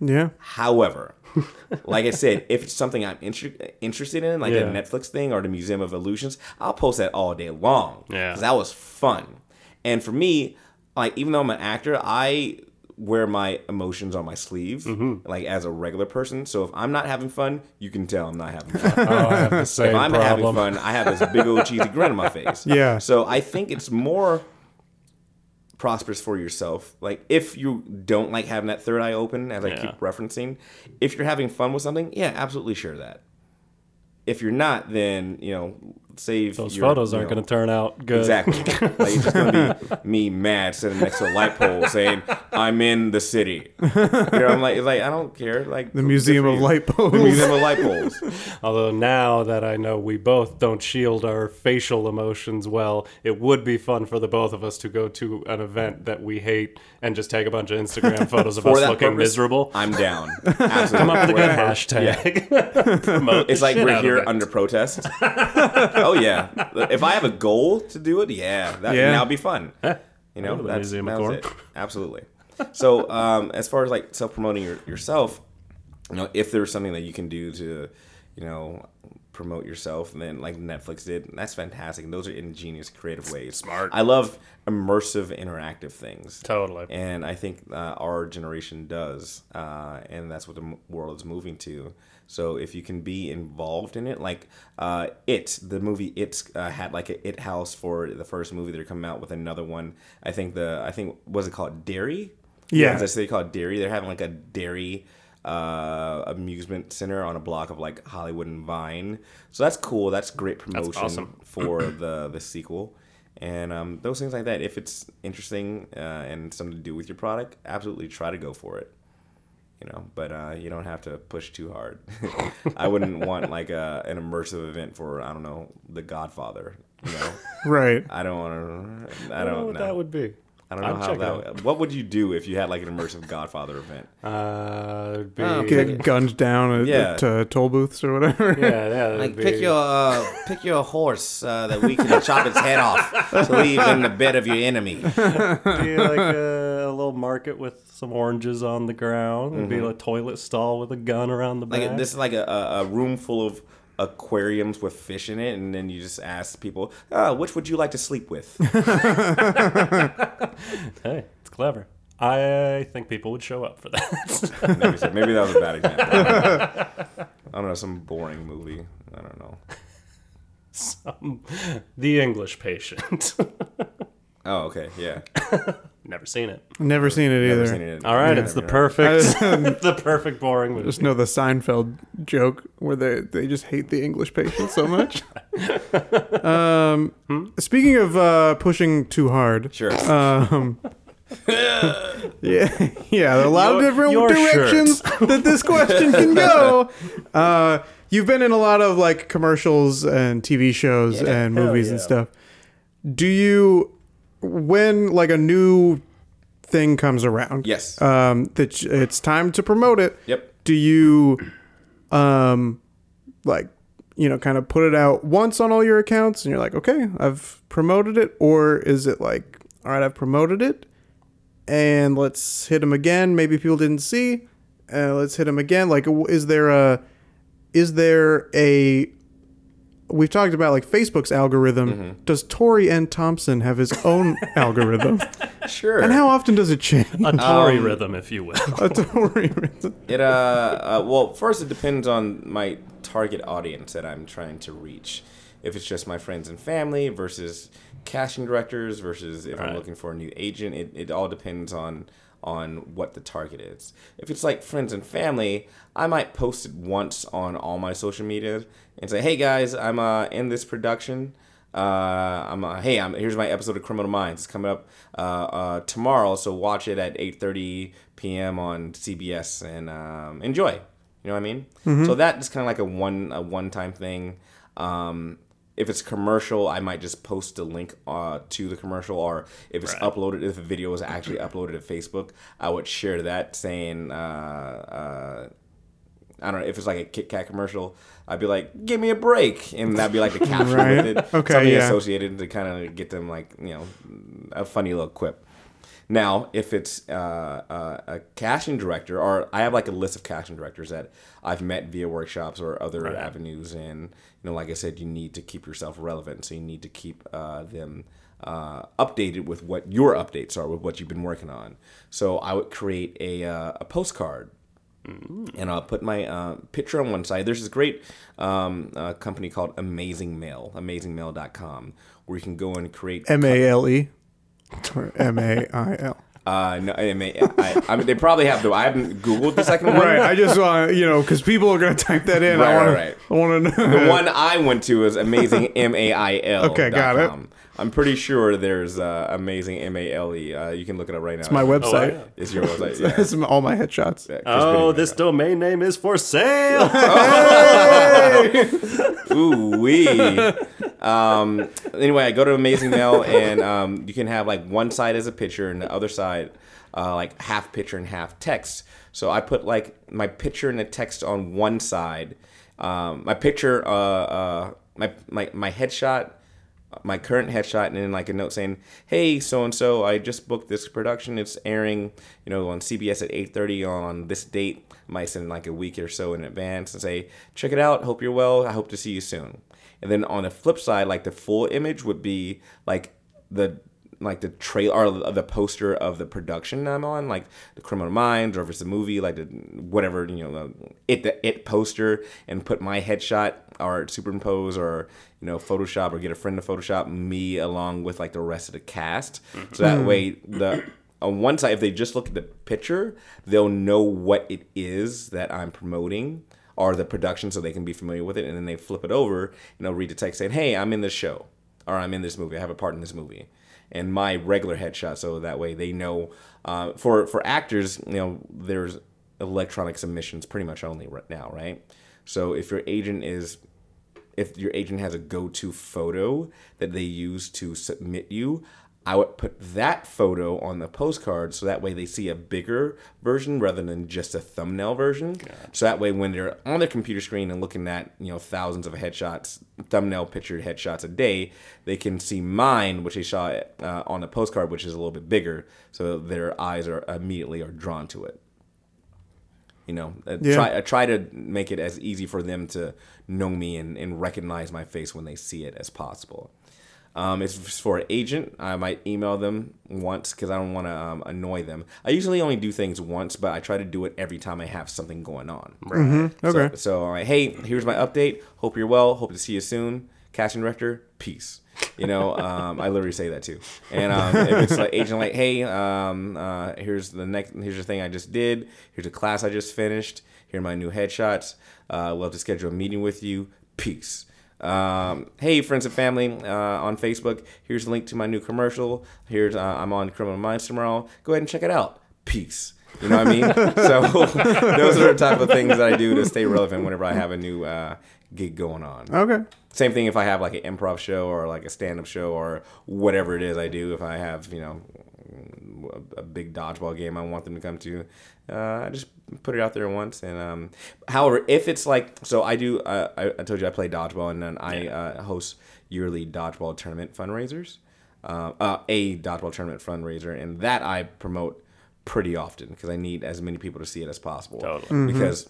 Yeah. However, like I said, if it's something I'm inter- interested in, like Yeah. a Netflix thing or the Museum of Illusions, I'll post that all day long. Yeah. 'Cause that was fun. And for me, like even though I'm an actor, I wear my emotions on my sleeve, Mm-hmm. like as a regular person. So if I'm not having fun, you can tell I'm not having fun. Oh, I have the same if I'm having fun, I have this big old cheesy grin on my face. Yeah. So I think it's more prosperous for yourself. Like if you don't like having that third eye open, as I Yeah. keep referencing, if you're having fun with something, yeah, absolutely share that. If you're not, then you know, save Those your, photos aren't know, going to turn out good. Exactly. like it's just gonna be me mad sitting next to a light pole saying, "I'm in the city." You know, I'm like, like I don't care. Like The Museum of Light Poles. The Museum of Light Poles. Although now that I know we both don't shield our facial emotions well, it would be fun for the both of us to go to an event that we hate and just take a bunch of Instagram photos of us looking purpose, miserable. I'm down. Absolutely. Come up with a good hashtag. Promote It's like we're here under protest. Oh yeah. If I have a goal to do it, yeah, that Yeah. that'll be fun. You know, that's that was it. Absolutely. So, um, as far as like self promoting your, yourself, you know, if there's something that you can do to, you know, promote yourself, then like Netflix did, that's fantastic. And those are ingenious, creative ways. Smart. I love immersive, interactive things. Totally. And I think uh, our generation does, uh, and that's what the world is moving to. So if you can be involved in it, like uh, it, the movie It uh, had like a It house for the first movie. They're coming out with another one. I think the I think was it called Derry? Yeah. say, they called Derry. They're having like a Derry uh, amusement center on a block of like Hollywood and Vine. So that's cool. That's great promotion that's awesome. for the the sequel. And um, those things like that, if it's interesting uh, and something to do with your product, absolutely try to go for it. You know, but uh, you don't have to push too hard. I wouldn't want like a, an immersive event for I don't know The Godfather. You know, Right. I don't want to. I I don't know don't what know. that would be. I don't know I'd how that. out. What would you do if you had like an immersive Godfather event? Uh, it'd be, Oh, Get gunned down at, Yeah. at uh, toll booths or whatever. Yeah, yeah. Like be- pick your uh, pick your horse uh, that we can chop its head off to leave in the bed of your enemy. be like a, a little market with some oranges on the ground. It'd be a toilet stall with a gun around the back. Like this is like a, a, a room full of aquariums with fish in it, and then you just ask people, uh, which would you like to sleep with? Hey, it's clever. I think people would show up for that. maybe, so- maybe that was a bad example. I don't know. I don't know, some boring movie. I don't know. Some, the English Patient. Oh, okay, yeah. Never seen it. Never seen it either. Never either. seen it. All right, Yeah, it's the perfect, the perfect boring movie. Just know the Seinfeld joke where they they just hate the English patient so much. um, Speaking of uh, pushing too hard, Sure. um, Yeah, yeah. There are a lot Your- of different your directions that this question can go. Uh, you've been in a lot of like commercials and TV shows Yeah, and hell movies and yeah. stuff. Do you, when like a new thing comes around, Yes. um, that it's time to promote it? Yep. Do you, um, like, you know, kind of put it out once on all your accounts, and you're like, okay, I've promoted it, or is it like, all right, I've promoted it, and let's hit them again. Maybe people didn't see, uh, let's hit them again. Like, is there a, is there a We've talked about like Facebook's algorithm. Mm-hmm. Does Tori N. Thompson have his own algorithm? Sure. And how often does it change? A Tory rhythm, if you will. A Tory rhythm. It uh, uh well first it depends on my target audience that I'm trying to reach. If it's just my friends and family versus casting directors versus if I'm looking for a new agent, it, it all depends on on what the target is. If it's like friends and family, I might post it once on all my social media and say, "Hey guys, I'm uh in this production. Uh, I'm uh, hey, I'm here's my episode of Criminal Minds. It's coming up uh, uh, tomorrow, so watch it at 8:30 p.m. on CBS and um, enjoy. You know what I mean? So that is kind of like a one a one time thing. Um, if it's commercial, I might just post a link uh, to the commercial, or if it's Right. uploaded, if the video is actually uploaded to Facebook, I would share that saying. Uh, uh, I don't know if it's like a Kit Kat commercial. I'd be like, "Give me a break," and that'd be like the caption Right. with it, Okay, something yeah. associated to kind of get them like you know a funny little quip. Now, if it's uh, uh, a casting director, or I have like a list of casting directors that I've met via workshops or other Right. avenues, and you know, like I said, you need to keep yourself relevant, so you need to keep uh, them uh, updated with what your updates are, with what you've been working on. So I would create a uh, a postcard and I'll put my uh, picture on one side. There's this great um, uh, company called Amazing Mail, amazingmail.com, where you can go and create. M A L E or M A I L. Uh, no, I mean, I, I mean, they probably have the. I haven't Googled the second one. Right. I just want you know because people are gonna type that in. Right, I want right, right. to. I want to know. The one I went to is amazing M A I L. Okay, got it. I'm pretty sure there's uh, amazing M A L E. Uh, you can look it up right now. It's my website. yeah. It's your website. Yeah. It's all my headshots. Yeah, Oh, this made domain name is for sale. that. Ooh wee. Um, anyway, I go to Amazing Mail and um, you can have like one side as a picture and the other side uh, like half picture and half text. So I put like my picture and the text on one side. Um, my picture, uh, uh, my, my my headshot, my current headshot, and then like a note saying, "Hey, so and so, I just booked this production. It's airing, you know, on CBS at 8:30 on this date. Might send like a week or so in advance and say, check it out. Hope you're well. I hope to see you soon." And then on the flip side, like the full image would be like the like the trailer or the poster of the production I'm on, like the Criminal Minds, or if it's a movie, like the whatever you know, the it the it poster, and put my headshot or superimpose or you know Photoshop or get a friend to Photoshop me along with like the rest of the cast, so that hmm. way the uh, on one side if they just look at the picture, they'll know what it is that I'm promoting or the production, so they can be familiar with it, and then they flip it over and they'll read the text saying, "Hey, I'm in this show." or I'm in this movie. I have a part in this movie, and my regular headshot, so that way they know. Uh, for for actors, you know, there's electronic submissions pretty much only right now, right? So if your agent is if your agent has a go-to photo that they use to submit you, I would put that photo on the postcard so that way they see a bigger version rather than just a thumbnail version. So that way when they're on their computer screen and looking at, you know, thousands of headshots, thumbnail pictured headshots a day, they can see mine, which they saw uh, on the postcard, which is a little bit bigger, so their eyes are immediately are drawn to it. You know, uh, Yeah. try I try to make it as easy for them to know me and, and recognize my face when they see it as possible. Um, it's for an agent, I might email them once because I don't want to um, annoy them. I usually only do things once, but I try to do it every time I have something going on. Right. Okay. So, so like, hey, here's my update. Hope you're well. Hope to see you soon. Casting director, peace. You know, um, I literally say that too. And um, if it's like agent, like, hey, um, uh, here's the next, here's the thing I just did. Here's a class I just finished. Here are my new headshots. Uh, love to schedule a meeting with you. Peace. Um, hey, friends and family uh, on Facebook. Here's a link to my new commercial. Here's uh, I'm on Criminal Minds tomorrow. Go ahead and check it out. peace. You know what I mean? so those are the type of things that I do to stay relevant whenever I have a new uh, gig going on. Okay. Same thing if I have like an improv show or like a stand up show or whatever it is I do. If I have, you know, a, a big dodgeball game I want them to come to, uh, I just put it out there once. And um, however, if it's like, so I do, uh, I, I told you I play dodgeball and then I uh, host yearly dodgeball tournament fundraisers, uh, uh, a dodgeball tournament fundraiser, and that I promote pretty often because I need as many people to see it as possible. Totally. Because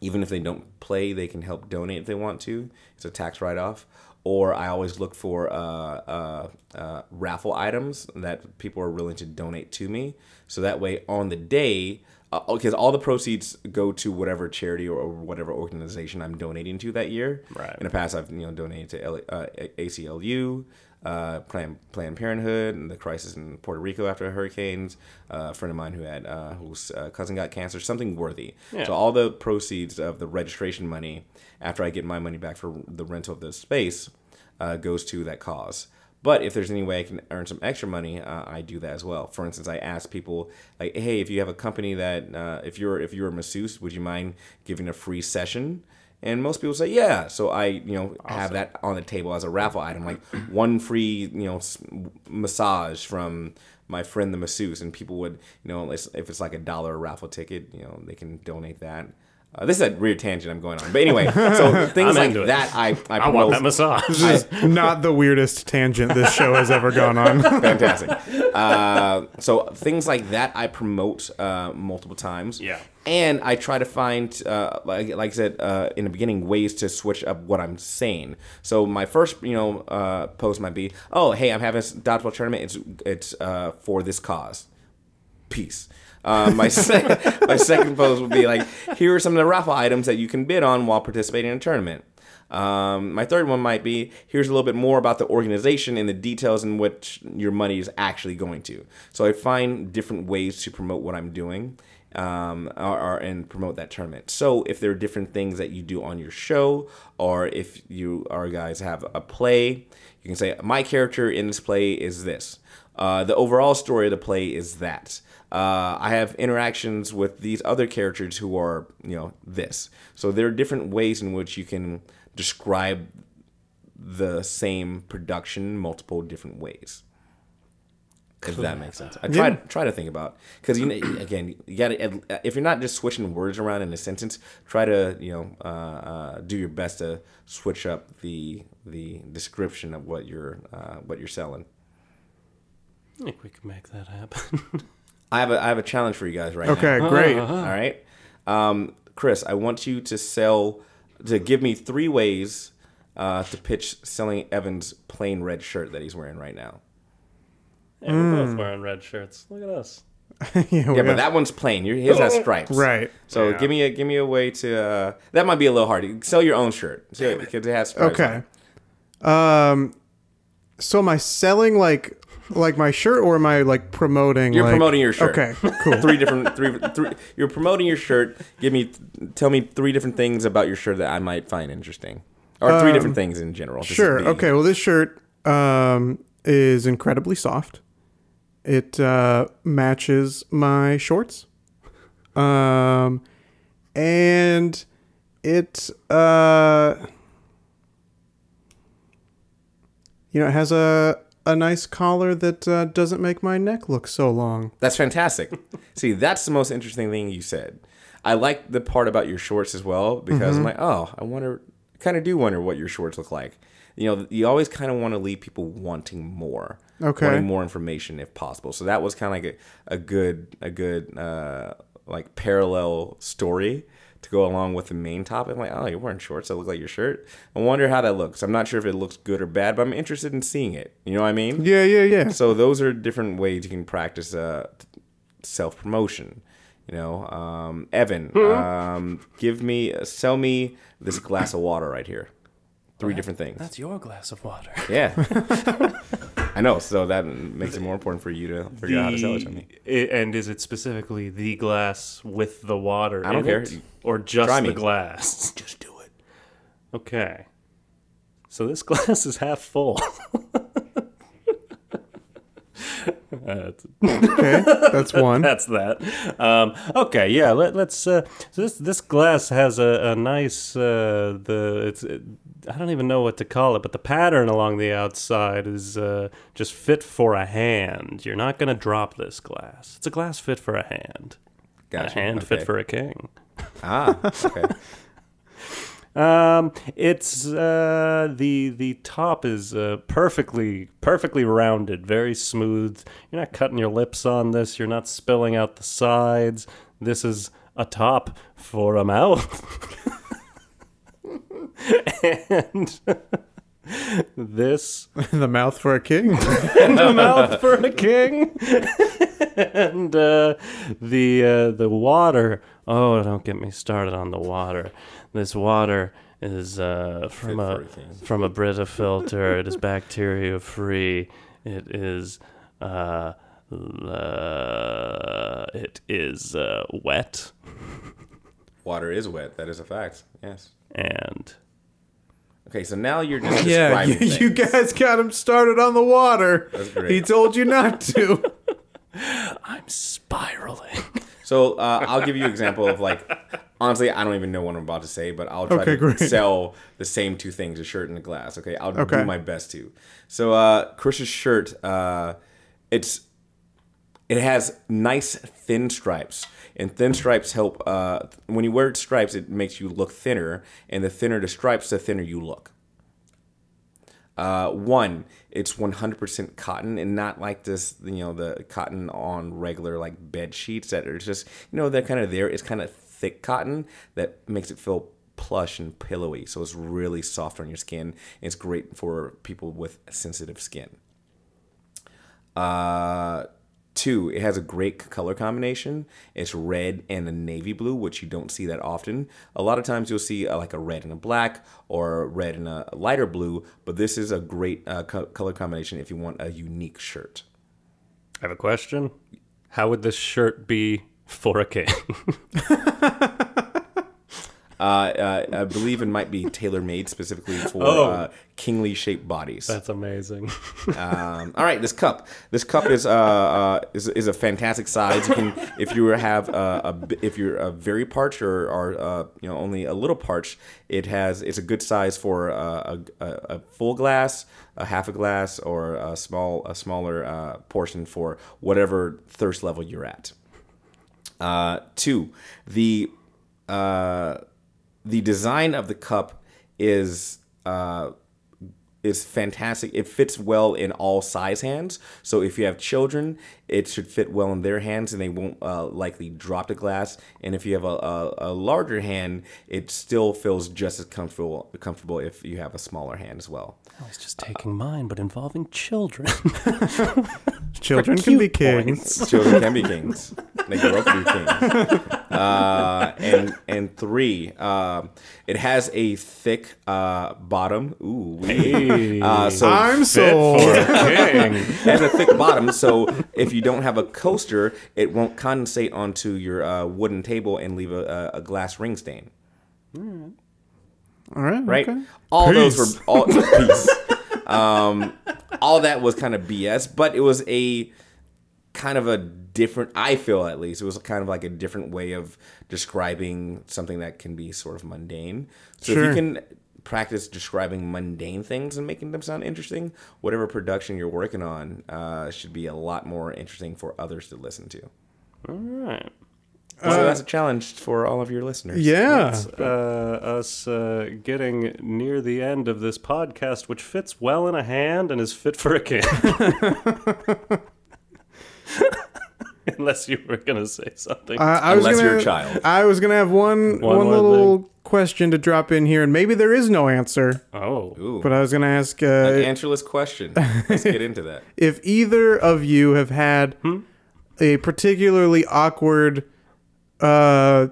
even if they don't play, they can help donate if they want to. It's a tax write off. Or I always look for uh, uh, uh, raffle items that people are willing to donate to me. So that way, on the day, because all the proceeds go to whatever charity or, whatever organization I'm donating to that year. Right. In the past, I've you know donated to L- uh, ACLU, uh, Planned, Planned Parenthood, and the crisis in Puerto Rico after hurricanes. Uh, a friend of mine who had uh, whose uh, cousin got cancer, something worthy. Yeah. So all the proceeds of the registration money, after I get my money back for the rental of the space, uh, goes to that cause. But if there's any way I can earn some extra money, uh, I do that as well. For instance, I ask people like, "Hey, if you have a company that uh, if you're if you're a masseuse, would you mind giving a free session?" And most people say, "Yeah." So I, you know, have that on the table as a raffle item, like one free, you know, s- massage from my friend the masseuse, and people would, you know, if it's like a dollar raffle ticket, you know, they can donate that. Uh, this is a weird tangent I'm going on, but anyway, so things like that, I I, I want promote- that massage. This is not the weirdest tangent this show has ever gone on. fantastic. Uh, so things like that I promote uh, multiple times. Yeah. And I try to find, uh, like, like I said uh, in the beginning, ways to switch up what I'm saying. So my first, you know, uh, post might be, "Oh, hey, I'm having a dodgeball tournament. It's it's uh, for this cause. Peace." Uh, my my second post would be like, "Here are some of the raffle items that you can bid on while participating in a tournament." Um, my third one might be here's a little bit more about the organization and the details in which your money is actually going to. So I find different ways to promote what I'm doing um, or, and promote that tournament. So if there are different things that you do on your show, or if you or guys have a play, you can say my character in this play is this. Uh, the overall story of the play is that. Uh, I have interactions with these other characters who are, you know, this. So there are different ways in which you can describe the same production multiple different ways. If that makes sense, I try Yeah. try to think about because you know, again you got to if you're not just switching words around in a sentence, try to you know uh, uh, do your best to switch up the the description of what you're uh, what you're selling. I think we can make that happen. I have a I have a challenge for you guys right now. Okay, great. All right. Um, Chris, I want you to sell, to give me three ways uh, to pitch selling Evan's plain red shirt that he's wearing right now. yeah, we're both wearing red shirts. Look at us. yeah, Yeah, but got- that one's plain. Your- His has stripes. right. So Yeah. give me a give me a way to. Uh, that might be a little hard. Sell your own shirt because it has stripes. Okay. it. Um, so am I selling like like my shirt or am I like promoting? You're like- promoting your shirt. Okay, cool. Three different three three. You're promoting your shirt. Give me tell me three different things about your shirt that I might find interesting, or three different things in general. Sure. Okay. Well, this shirt um, is incredibly soft. It uh, matches my shorts, um, and it uh, you know it has a a nice collar that uh, doesn't make my neck look so long. That's fantastic. See, that's the most interesting thing you said. I like the part about your shorts as well because I'm like, oh, I wonder, kind of do wonder what your shorts look like. You know, you always kind of want to leave people wanting more, Okay. wanting more information if possible. So that was kind of like a, a good, a good, uh, like parallel story to go along with the main topic. I'm like, oh, you're wearing shorts that look like your shirt. I wonder how that looks. I'm not sure if it looks good or bad, but I'm interested in seeing it. You know what I mean? Yeah. Yeah. Yeah. So those are different ways you can practice uh, self promotion. You know, um, Evan, um, give me, sell me this glass of water right here. Three different things. That's your glass of water. Yeah, I know. So that makes it more important for you to figure out how to sell it to me. i- and is it specifically the glass with the water? I don't in care. it, or just Try the me. glass. Just do it. Okay. So this glass is half full. Uh, Okay, that's one. that's that. Um, okay, yeah. Let, let's. Uh, so this this glass has a, a nice. Uh, the it's. It, I don't even know what to call it, but the pattern along the outside is uh, just fit for a hand. You're not gonna drop this glass. It's a glass fit for a hand. Gotcha. A hand Okay. fit for a king. Ah, okay. Um, it's uh, the the top is uh, perfectly perfectly rounded, very smooth. You're not cutting your lips on this. You're not spilling out the sides. This is a top for a mouth. and this the mouth for a king. and the mouth for a king. and uh, the uh, the water. Oh, don't get me started on the water. This water is uh, from a, a from a Brita filter. it is bacteria free. It is uh, uh, it is uh, wet Water is wet. That is a fact. Yes. and Okay, so now you're just yeah, you, you guys got him started on the water. That's great. He told you not to. I'm spiraling. So uh, I'll give you an example of like, honestly, I don't even know what I'm about to say, but I'll try Okay, to great. sell the same two things: a shirt and a glass. Okay, I'll Okay. do my best to. So uh, Chris's shirt, uh, it's it has nice thin stripes, and thin stripes help. Uh, when you wear stripes, it makes you look thinner, and the thinner the stripes, the thinner you look. Uh, one, it's 100% cotton and not like this, you know, the cotton on regular like bed sheets that are just, you know, they're kind of there. It's kind of thick cotton that makes it feel plush and pillowy. So it's really soft on your skin. It's great for people with sensitive skin. Uh, two, it has a great color combination. It's red and a navy blue, which you don't see that often. A lot of times you'll see uh, like a red and a black or red and a lighter blue, but this is a great uh, co- color combination if you want a unique shirt. I have a question. How would this shirt be for a king? Uh, uh, I believe it might be tailor made specifically for Oh. uh, kingly shaped bodies. That's amazing. Um, all right, this cup. This cup is uh, uh is, is a fantastic size. You can if you have a if you're very parched or, or uh, you know only a little parched, it has it's a good size for a, a, a full glass, a half a glass, or a small a smaller uh, portion for whatever thirst level you're at. Uh, two, the uh, the design of the cup is uh, is fantastic. It fits well in all size hands. So if you have children, it should fit well in their hands, and they won't uh, likely drop the glass. And if you have a, a, a larger hand, it still feels just as comfortable comfortable if you have a smaller hand as well. I was just taking mine, but involving children. Children can be cute kings. Children can be kings. They grow up to. Uh, and and three, um, it has a thick uh, bottom. Ooh, wee. Uh, so I'm sold. has a thick bottom, so if you don't have a coaster, it won't condensate onto your uh, wooden table and leave a, a, a glass ring stain. All right. Right? Okay. All Peace. those were all peace. Um, all that was kind of BS, but it was a kind of a different. I feel at least it was kind of like a different way of describing something that can be sort of mundane. So if you can practice describing mundane things and making them sound interesting, whatever production you're working on uh, should be a lot more interesting for others to listen to. All right. so that's a challenge for all of your listeners. Yeah. Uh, us uh, getting near the end of this podcast, which fits well in a hand and is fit for a king. Unless you were going to say something. I, I was Unless gonna, you're a child. I was gonna have one One one, more little question to drop in here, and maybe there is no answer. oh. Ooh. But I was gonna ask uh, An answerless question. Let's get into that. if either of you have had a particularly awkward uh,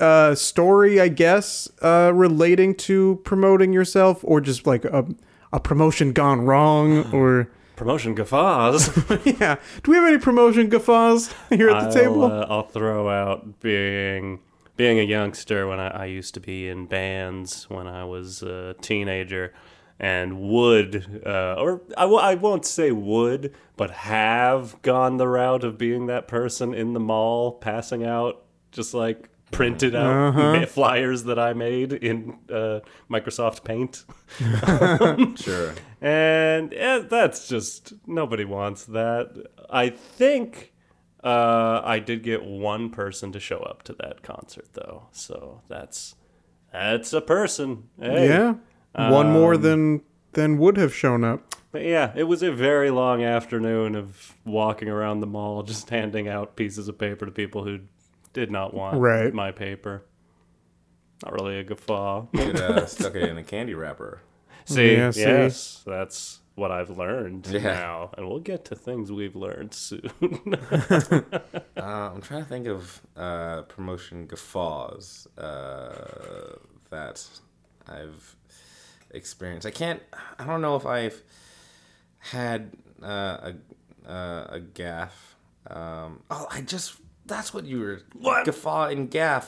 uh, story, I guess, uh, relating to promoting yourself, or just like a, a promotion gone wrong, or Promotion guffaws. yeah. Do we have any promotion guffaws here at the I'll, table? uh, I'll throw out being being a youngster when I, I used to be in bands when I was a teenager, and would, uh, or I w- I won't say would, but have gone the route of being that person in the mall, passing out just like printed out ma- flyers that I made in uh, Microsoft Paint. Sure. And yeah, that's just nobody wants that. I think uh, I did get one person to show up to that concert though, so that's that's a person. Hey. Yeah. One more Um, than than would have shown up. But yeah, it was a very long afternoon of walking around the mall, just handing out pieces of paper to people who did not want Right. my paper. Not really a guffaw. Could uh, stuck it in a candy wrapper. See, Yeah, see. yes, that's what I've learned Yeah. now, and we'll get to things we've learned soon. Uh, I'm trying to think of uh, promotion guffaws uh, that I've experienced. I can't. I don't know if I've had uh, a uh, a gaffe. Um, oh, I just. That's what you were. What? Guffaw and gaffe.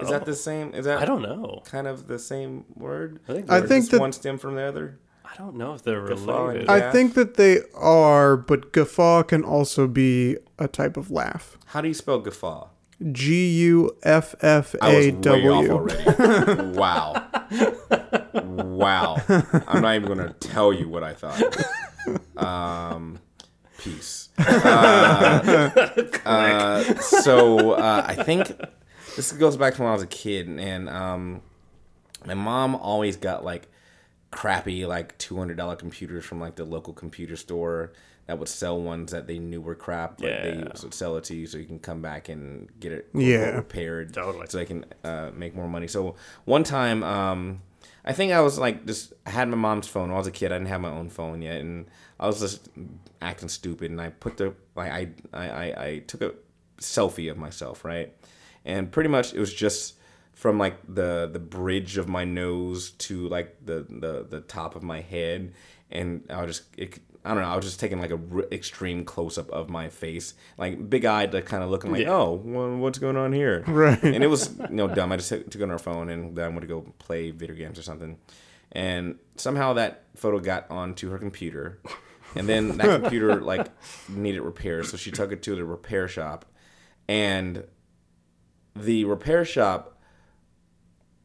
Is that the same? Is that I don't know. kind of the same word? I think I think that- one stem from the other. I don't know if they're Guffaw related. I think that they are, but guffaw can also be a type of laugh. How do you spell guffaw? G U F F I was way off already. wow. Wow. I'm not even gonna tell you what I thought. Um, peace. Uh, uh, so uh, I think this goes back to when I was a kid, and um, my mom always got like crappy like two hundred dollar computers from like the local computer store that would sell ones that they knew were crap. Like they would sell it to you so you can come back and get it Yeah. repaired Totally. so they can uh, make more money. So one time, um, I think I was like just I had my mom's phone. When I was a kid. I didn't have my own phone yet, and I was just acting stupid. And I put the like I I I, I took a selfie of myself, right? And pretty much it was just from like the the bridge of my nose to like the the the top of my head, and I was just it, I don't know. I was just taking like a r- extreme close up of my face, like big eyed, like kind of looking like, Yeah. oh, well, what's going on here? Right. And it was you know dumb. I just took, took it on our phone and then I went to go play video games or something, and somehow that photo got onto her computer, and then that computer like needed repair, so she took it to the repair shop, and the repair shop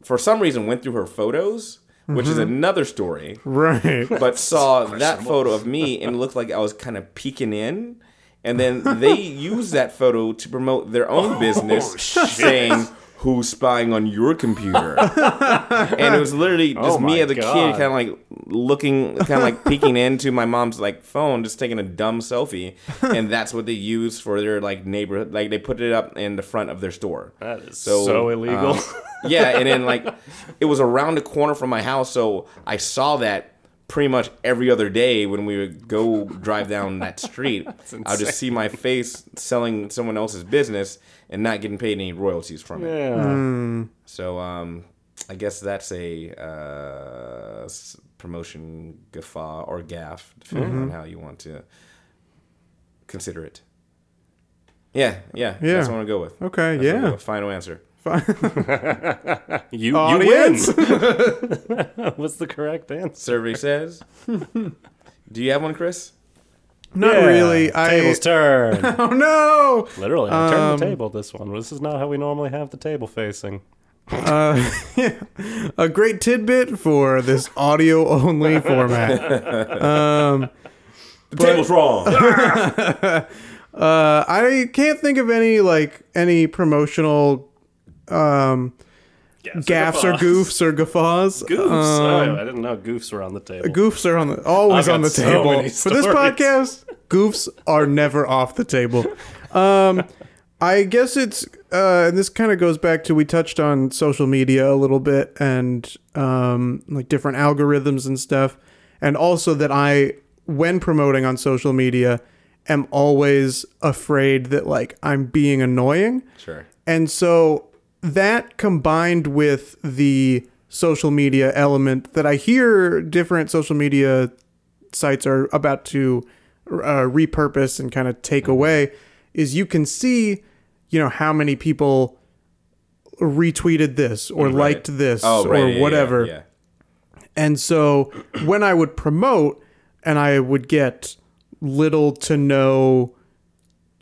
for some reason went through her photos, which is mm-hmm. another story. Right. but saw that photo of me and looked like I was kind of peeking in. And then they used that photo to promote their own business, saying, Who's spying on your computer? and it was literally just Oh me as a kid, kind of like looking, kind of like peeking into my mom's like phone, just taking a dumb selfie. And that's what they use for their like neighborhood. Like they put it up in the front of their store. that is So, so, illegal. um, yeah, and then like it was around the corner from my house, so I saw that pretty much every other day when we would go drive down that street. I'll just see my face selling someone else's business and not getting paid any royalties from it. yeah. So um, I guess that's a uh, promotion guffaw or gaffe, depending Mm-hmm. on how you want to consider it. Yeah, yeah, Yeah. that's what I want to go with. Okay, That's what I'm gonna go yeah. with. Final answer. You, Audience. you win. What's the correct answer? Survey says. Do you have one, Chris? Not Yeah, really. I Table's turn. Oh no. Literally, I turned Um, the table this one. This is not how we normally have the table facing. Uh, a great tidbit for this audio only format. Um, The table's wrong. Uh, I can't think of any like any promotional um, gaffes or goofs or guffaws. Goofs. Um, oh, I didn't know goofs were on the table. Goofs are on the always on the so table for this podcast. Goofs are never off the table. Um, I guess it's uh, and this kind of goes back to we touched on social media a little bit and um, like different algorithms and stuff, and also that I when promoting on social media am always afraid that like I'm being annoying. Sure. And so that combined with the social media element that I hear different social media sites are about to uh, repurpose and kind of take away is you can see, you know, how many people retweeted this or liked this Oh, right. or yeah, yeah, whatever. Yeah. And so when I would promote and I would get little to no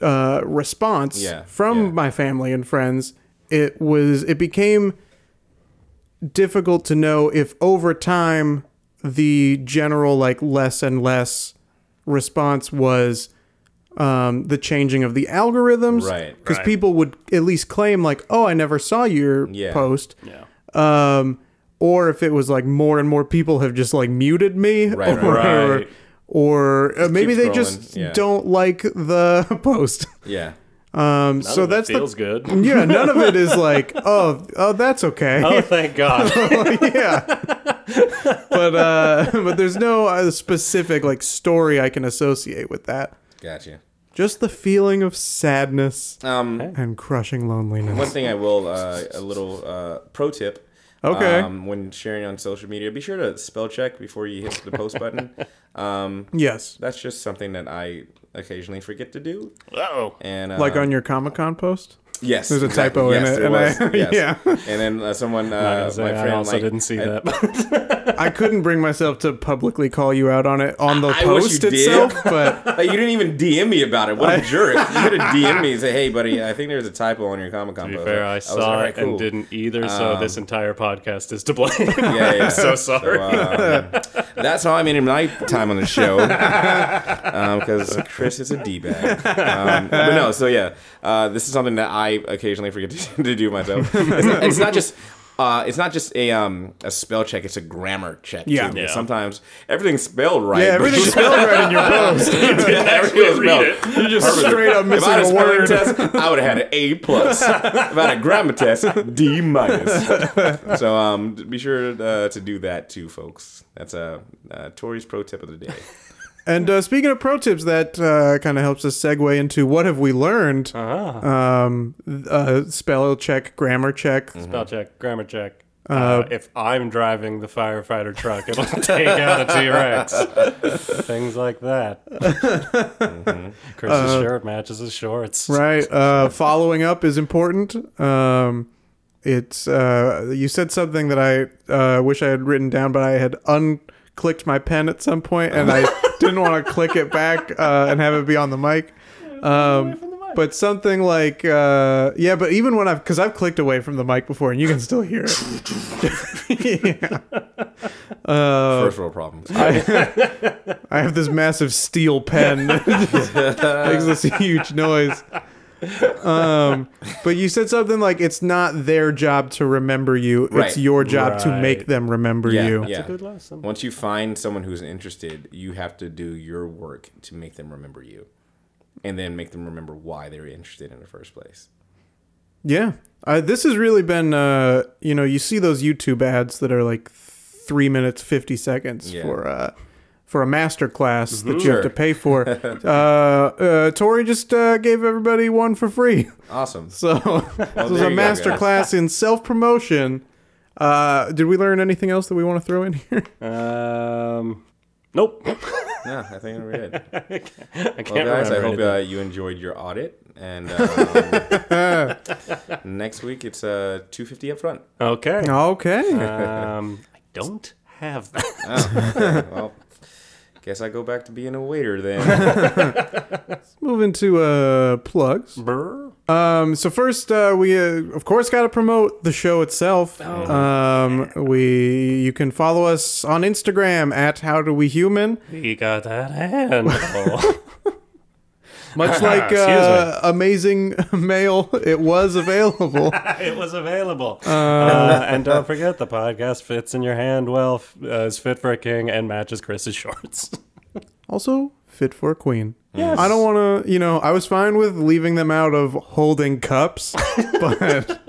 uh, response Yeah, from yeah. my family and friends, it was it became difficult to know if over time the general like less and less response was um, the changing of the algorithms Right, because right. people would at least claim like oh i never saw your Yeah. post Yeah. um, or if it was like more and more people have just like muted me, Right, or, right. or uh, maybe they scrolling, just yeah. don't like the post. Yeah. Um, None so of it that's the feels good. yeah. None of it is like oh oh that's okay. Oh, thank God. yeah. but uh, but there's no uh, specific like story I can associate with that. Gotcha. Just the feeling of sadness Um, and crushing loneliness. one thing I will, uh, a little uh, pro tip. Okay. Um, when sharing on social media, be sure to spell check before you hit the post button. Um, yes. that's just something that I occasionally forget to do. Oh. And uh, Like on your Comic Con post. Yes, There's a exactly. typo in Yes, it, there and was. I- yes. yeah. And then uh, someone, uh, was my like, I friend, also like, didn't see I- that. I couldn't bring myself to publicly call you out on it on the I wish post you did. itself, but Like, you didn't even DM me about it. What a jerk! You could have DM'd me and say, "Hey, buddy, I think there's a typo on your Comic Con To be fair, I was saw like, it "Alright, and didn't either, so Um, this entire podcast is to blame. Yeah, yeah. I'm so sorry. um, that's how I made in my time on the show. Because Chris is a d bag. Um, but no, so yeah, uh, this is something that I occasionally forget to, to do myself. It's not, it's not just. Uh, it's not just a um, a spell check; it's a grammar check. Yeah. too. Yeah. Sometimes everything's spelled right. yeah, but everything's spelled right in your post. everything was spelled. You're just straight up If I missing had a a word. test, I would have had an A plus. if I had a grammar test, D minus. So um, be sure uh, to do that too, folks. That's a uh, uh, Tori's pro tip of the day. And uh, speaking of pro tips, that uh, kind of helps us segue into what have we learned? Ah. Um, uh, spell check, grammar check. Spell check, grammar check. Uh, if I'm driving the firefighter truck, it'll take out a T Rex. Things like that. Chris's shirt matches his shorts. Right. Uh, following up is important. Um, it's uh, you said something that I uh, wish I had written down, but I had unclicked my pen at some point, and I didn't want to click it back uh, and have it be on the mic. Um, but something like uh, yeah, but even when I've because I've clicked away from the mic before, and you can still hear it. yeah. Uh, First world problems. I, I have this massive steel pen that makes this huge noise. Um, but you said something like it's not their job to remember you; it's Right. your job to make Right. them remember Yeah, you. yeah. It's a good lesson. Once you find someone who's interested, you have to do your work to make them remember you, and then make them remember why they're interested in the first place. Yeah, uh, this has really been. Uh, you know, you see those YouTube ads that are like three minutes fifty seconds Yeah. for uh, for a master class that you Sure. have to pay for. uh, uh, Tori just uh, gave everybody one for free. Awesome. So this was there a you go, master class in self promotion. Uh, did we learn anything else that we want to throw in here? Um, nope. Yeah, I think we're good. I can't Well, guys, I hope uh, you enjoyed your audit. And um, next week it's uh, two fifty up front. Okay. Okay. Um, I don't have that. Oh, okay. well, guess I go back to being a waiter then. Move into uh, plugs. Brr. Um, so first, uh, we uh, of course got to promote the show itself. Um, we you can follow us on Instagram at How Do We Human. We got that handle. Much like Excuse uh, Amazing Mail, it was available. it was available. Uh, and don't forget, the podcast fits in your hand well, f- uh, is fit for a king, and matches Chris's shorts. also, fit for a queen. Yes. I don't want to, you know, I was fine with leaving them out of holding cups, but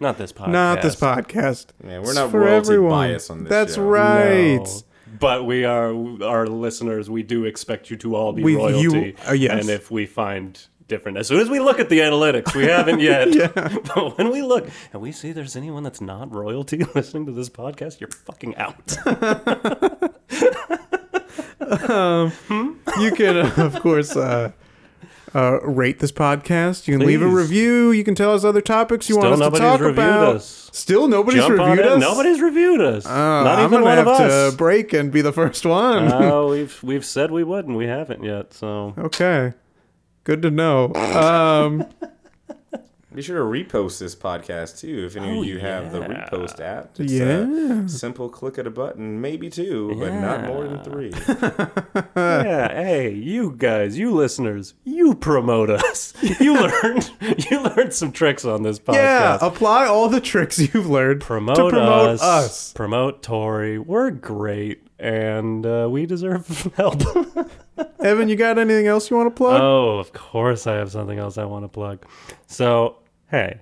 Not this podcast. not this podcast. Yeah, we're It's not for royalty everyone. biased on this That's show. right. No. But we are our listeners. We do expect you to all be We- you- royalty. uh, yes. And if we find different, as soon as we look at the analytics, we haven't yet. But when we look and we see there's anyone that's not royalty listening to this podcast, you're fucking out. you can, uh, of course, uh, uh, rate this podcast. You can leave a review. You can tell us other topics you Still want us to talk about. us. Still nobody's Jump reviewed us. Nobody's reviewed us. Uh, Not I'm even one have of us. to break and be the first one. Oh, we've we've said we would, and we haven't yet. So okay, good to know. Um, Be sure to repost this podcast too if any Oh, of you have the repost app. It's Yeah. a simple click of a button, maybe two, but not more than three. yeah, hey, you guys, you listeners, you promote us. You learned you learned some tricks on this podcast. yeah, apply all the tricks you've learned promote, to promote us, us. Promote Tori. We're great, and uh, we deserve help. Evan, you got anything else you want to plug? oh, of course, I have something else I want to plug. So, hey,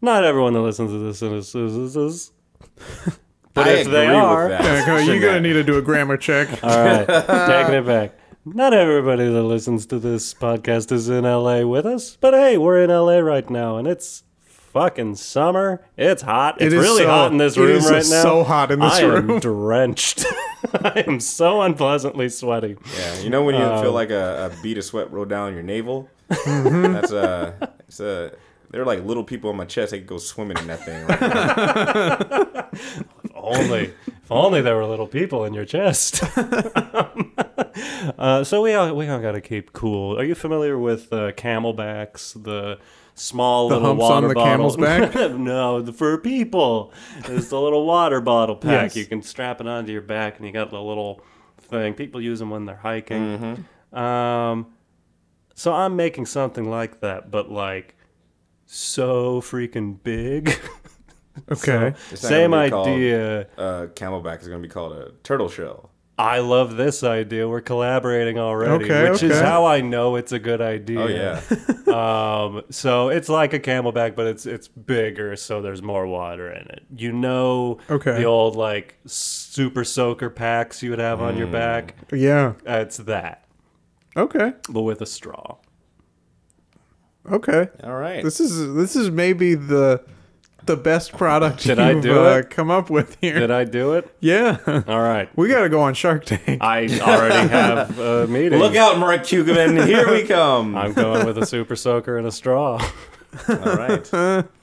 not everyone that listens to this is. is, is, is but I if they agree with are. Yeah, you're gonna need to do a grammar check. All right, taking it back. Not everybody that listens to this podcast is in LA with us, but hey, we're in LA right now, and it's fucking summer. It's hot. It's It is really so- hot in this room is right now. so hot in this I room. am drenched. I am so unpleasantly sweaty. Yeah, you know when you Um, feel like a, a bead of sweat roll down your navel? Mm-hmm. That's a, it's a, they're like little people on my chest. They could go swimming in that thing. Right now. only, if only there were little people in your chest. uh, so we all we all got to keep cool. Are you familiar with uh, CamelBaks? The small The little humps on water the bottle. camel's back? no, the, for people. It's the little water bottle pack. Yes. You can strap it onto your back, and you got the little thing. People use them when they're hiking. Um, so I'm making something like that, but like so freaking big. Okay. It's not Same gonna called, idea. Uh, CamelBak is going to be called a turtle shell. I love this idea. We're collaborating already, Okay, which is how I know it's a good idea. Oh yeah, Um, so it's like a CamelBak, but it's it's bigger, so there's more water in it. You know, Okay. the old like super soaker packs you would have on your Mm. back. Yeah. Uh, it's that, Okay. but with a straw. Okay. all right. This is this is maybe the the best product Did you've I do uh, it? come up with here. Did I do it? yeah. All right. we got to go on Shark Tank. I already have a meeting. Look out, Mark Kugelman! Here we come. I'm going with a super soaker and a straw. All right.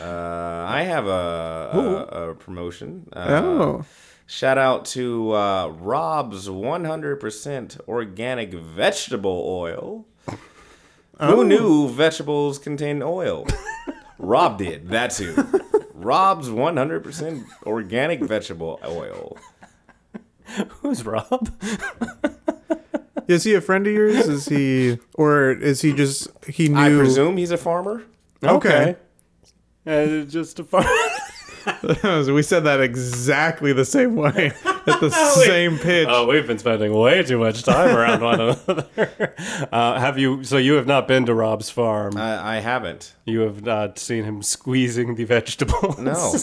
Uh, I have a, a, a promotion. Uh, oh. Shout out to uh, Rob's 100% organic vegetable oil. Who knew vegetables contain oil? Rob did. That's who. Rob's 100% organic vegetable oil. Who's Rob? Is he a friend of yours? Is he or is he just he knew I presume he's a farmer. Okay. Uh, just a far. we said that exactly the same way at the same pitch. Oh, we've been spending way too much time around one another. Uh, have you? So you have not been to Rob's farm. I, I haven't. you have not seen him squeezing the vegetables. No.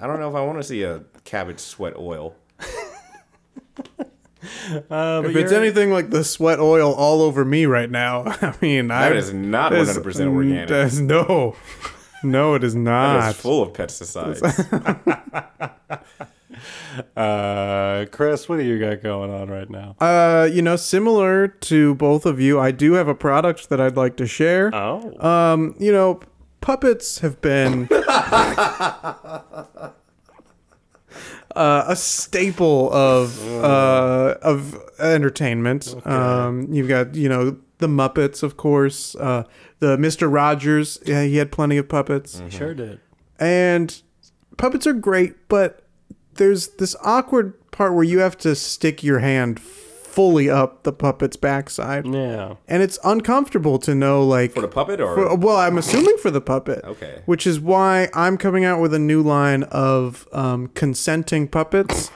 I don't know if I want to see a cabbage sweat oil. Uh, if it's anything like the sweat oil all over me right now, I mean, That I is not there's- 100% organic. there's no, no, it is not. is full of pesticides. uh, Chris, what do you got going on right now? Uh, you know, similar to both of you, I do have a product that I'd like to share. Oh, Um, you know, puppets have been uh, a staple of uh, of entertainment. Um, you've got you know the Muppets, of course. Uh, the Mister Rogers, yeah, he had plenty of puppets, sure did. and puppets are great, but there's this awkward part where you have to stick your hand fully up the puppet's backside, Yeah. and it's uncomfortable to know like For the puppet or? for- well, I'm assuming for the puppet. Okay. Which is why I'm coming out with a new line of um, consenting puppets.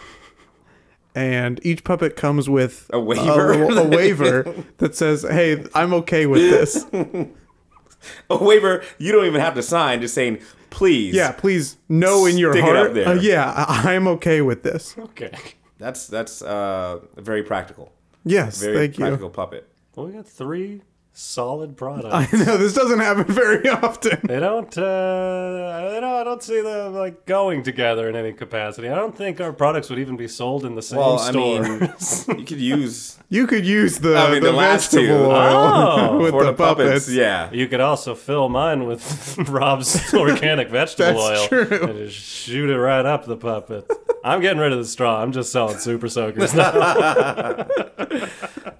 And each puppet comes with A waiver? a, a waiver that says, "Hey, I'm okay with this. a waiver you don't even have to sign, just saying, please. Yeah, please know in your Stick it up heart. there. uh, yeah, I- I'm okay with this. Okay. That's that's uh, very practical. Yes, Very thank you. practical puppet. Well, we got three solid product. I know this doesn't happen very often. They don't. Uh, I don't. I don't see them like going together in any capacity. I don't think our products would even be sold in the same Well, I store. mean, you could use You could use the, I mean, the, the last vegetable two. oil Oh. with for the, puppets. Yeah. you could also fill mine with Rob's organic vegetable That's oil true. and just shoot it right up the puppet. I'm getting rid of the straw. I'm just selling super soakers now.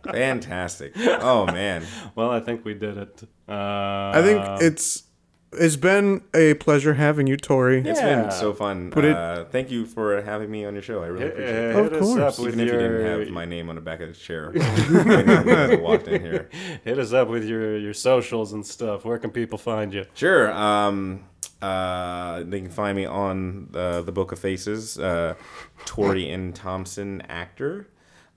Fantastic. Oh man. well, I think we did it. Uh, I think it's it's been a pleasure having you, Tori. It's Yeah. been so fun. But it- uh, thank you for having me on your show. I really appreciate it. Of hit us course. up with Even if you your didn't have my name on the back of the chair when you walked in here. hit us up with your your socials and stuff. Where can people find you? Sure. Um, uh, they can find me on uh, the Book of Faces, uh, Tori N. Thompson actor,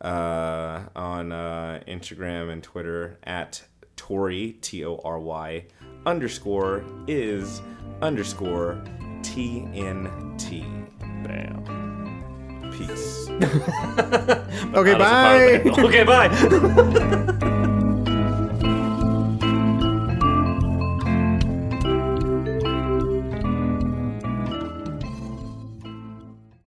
uh, on uh, Instagram and Twitter at Tori T O R Y underscore is underscore T N T. Bam. Peace. Okay, a part bye. Okay, bye.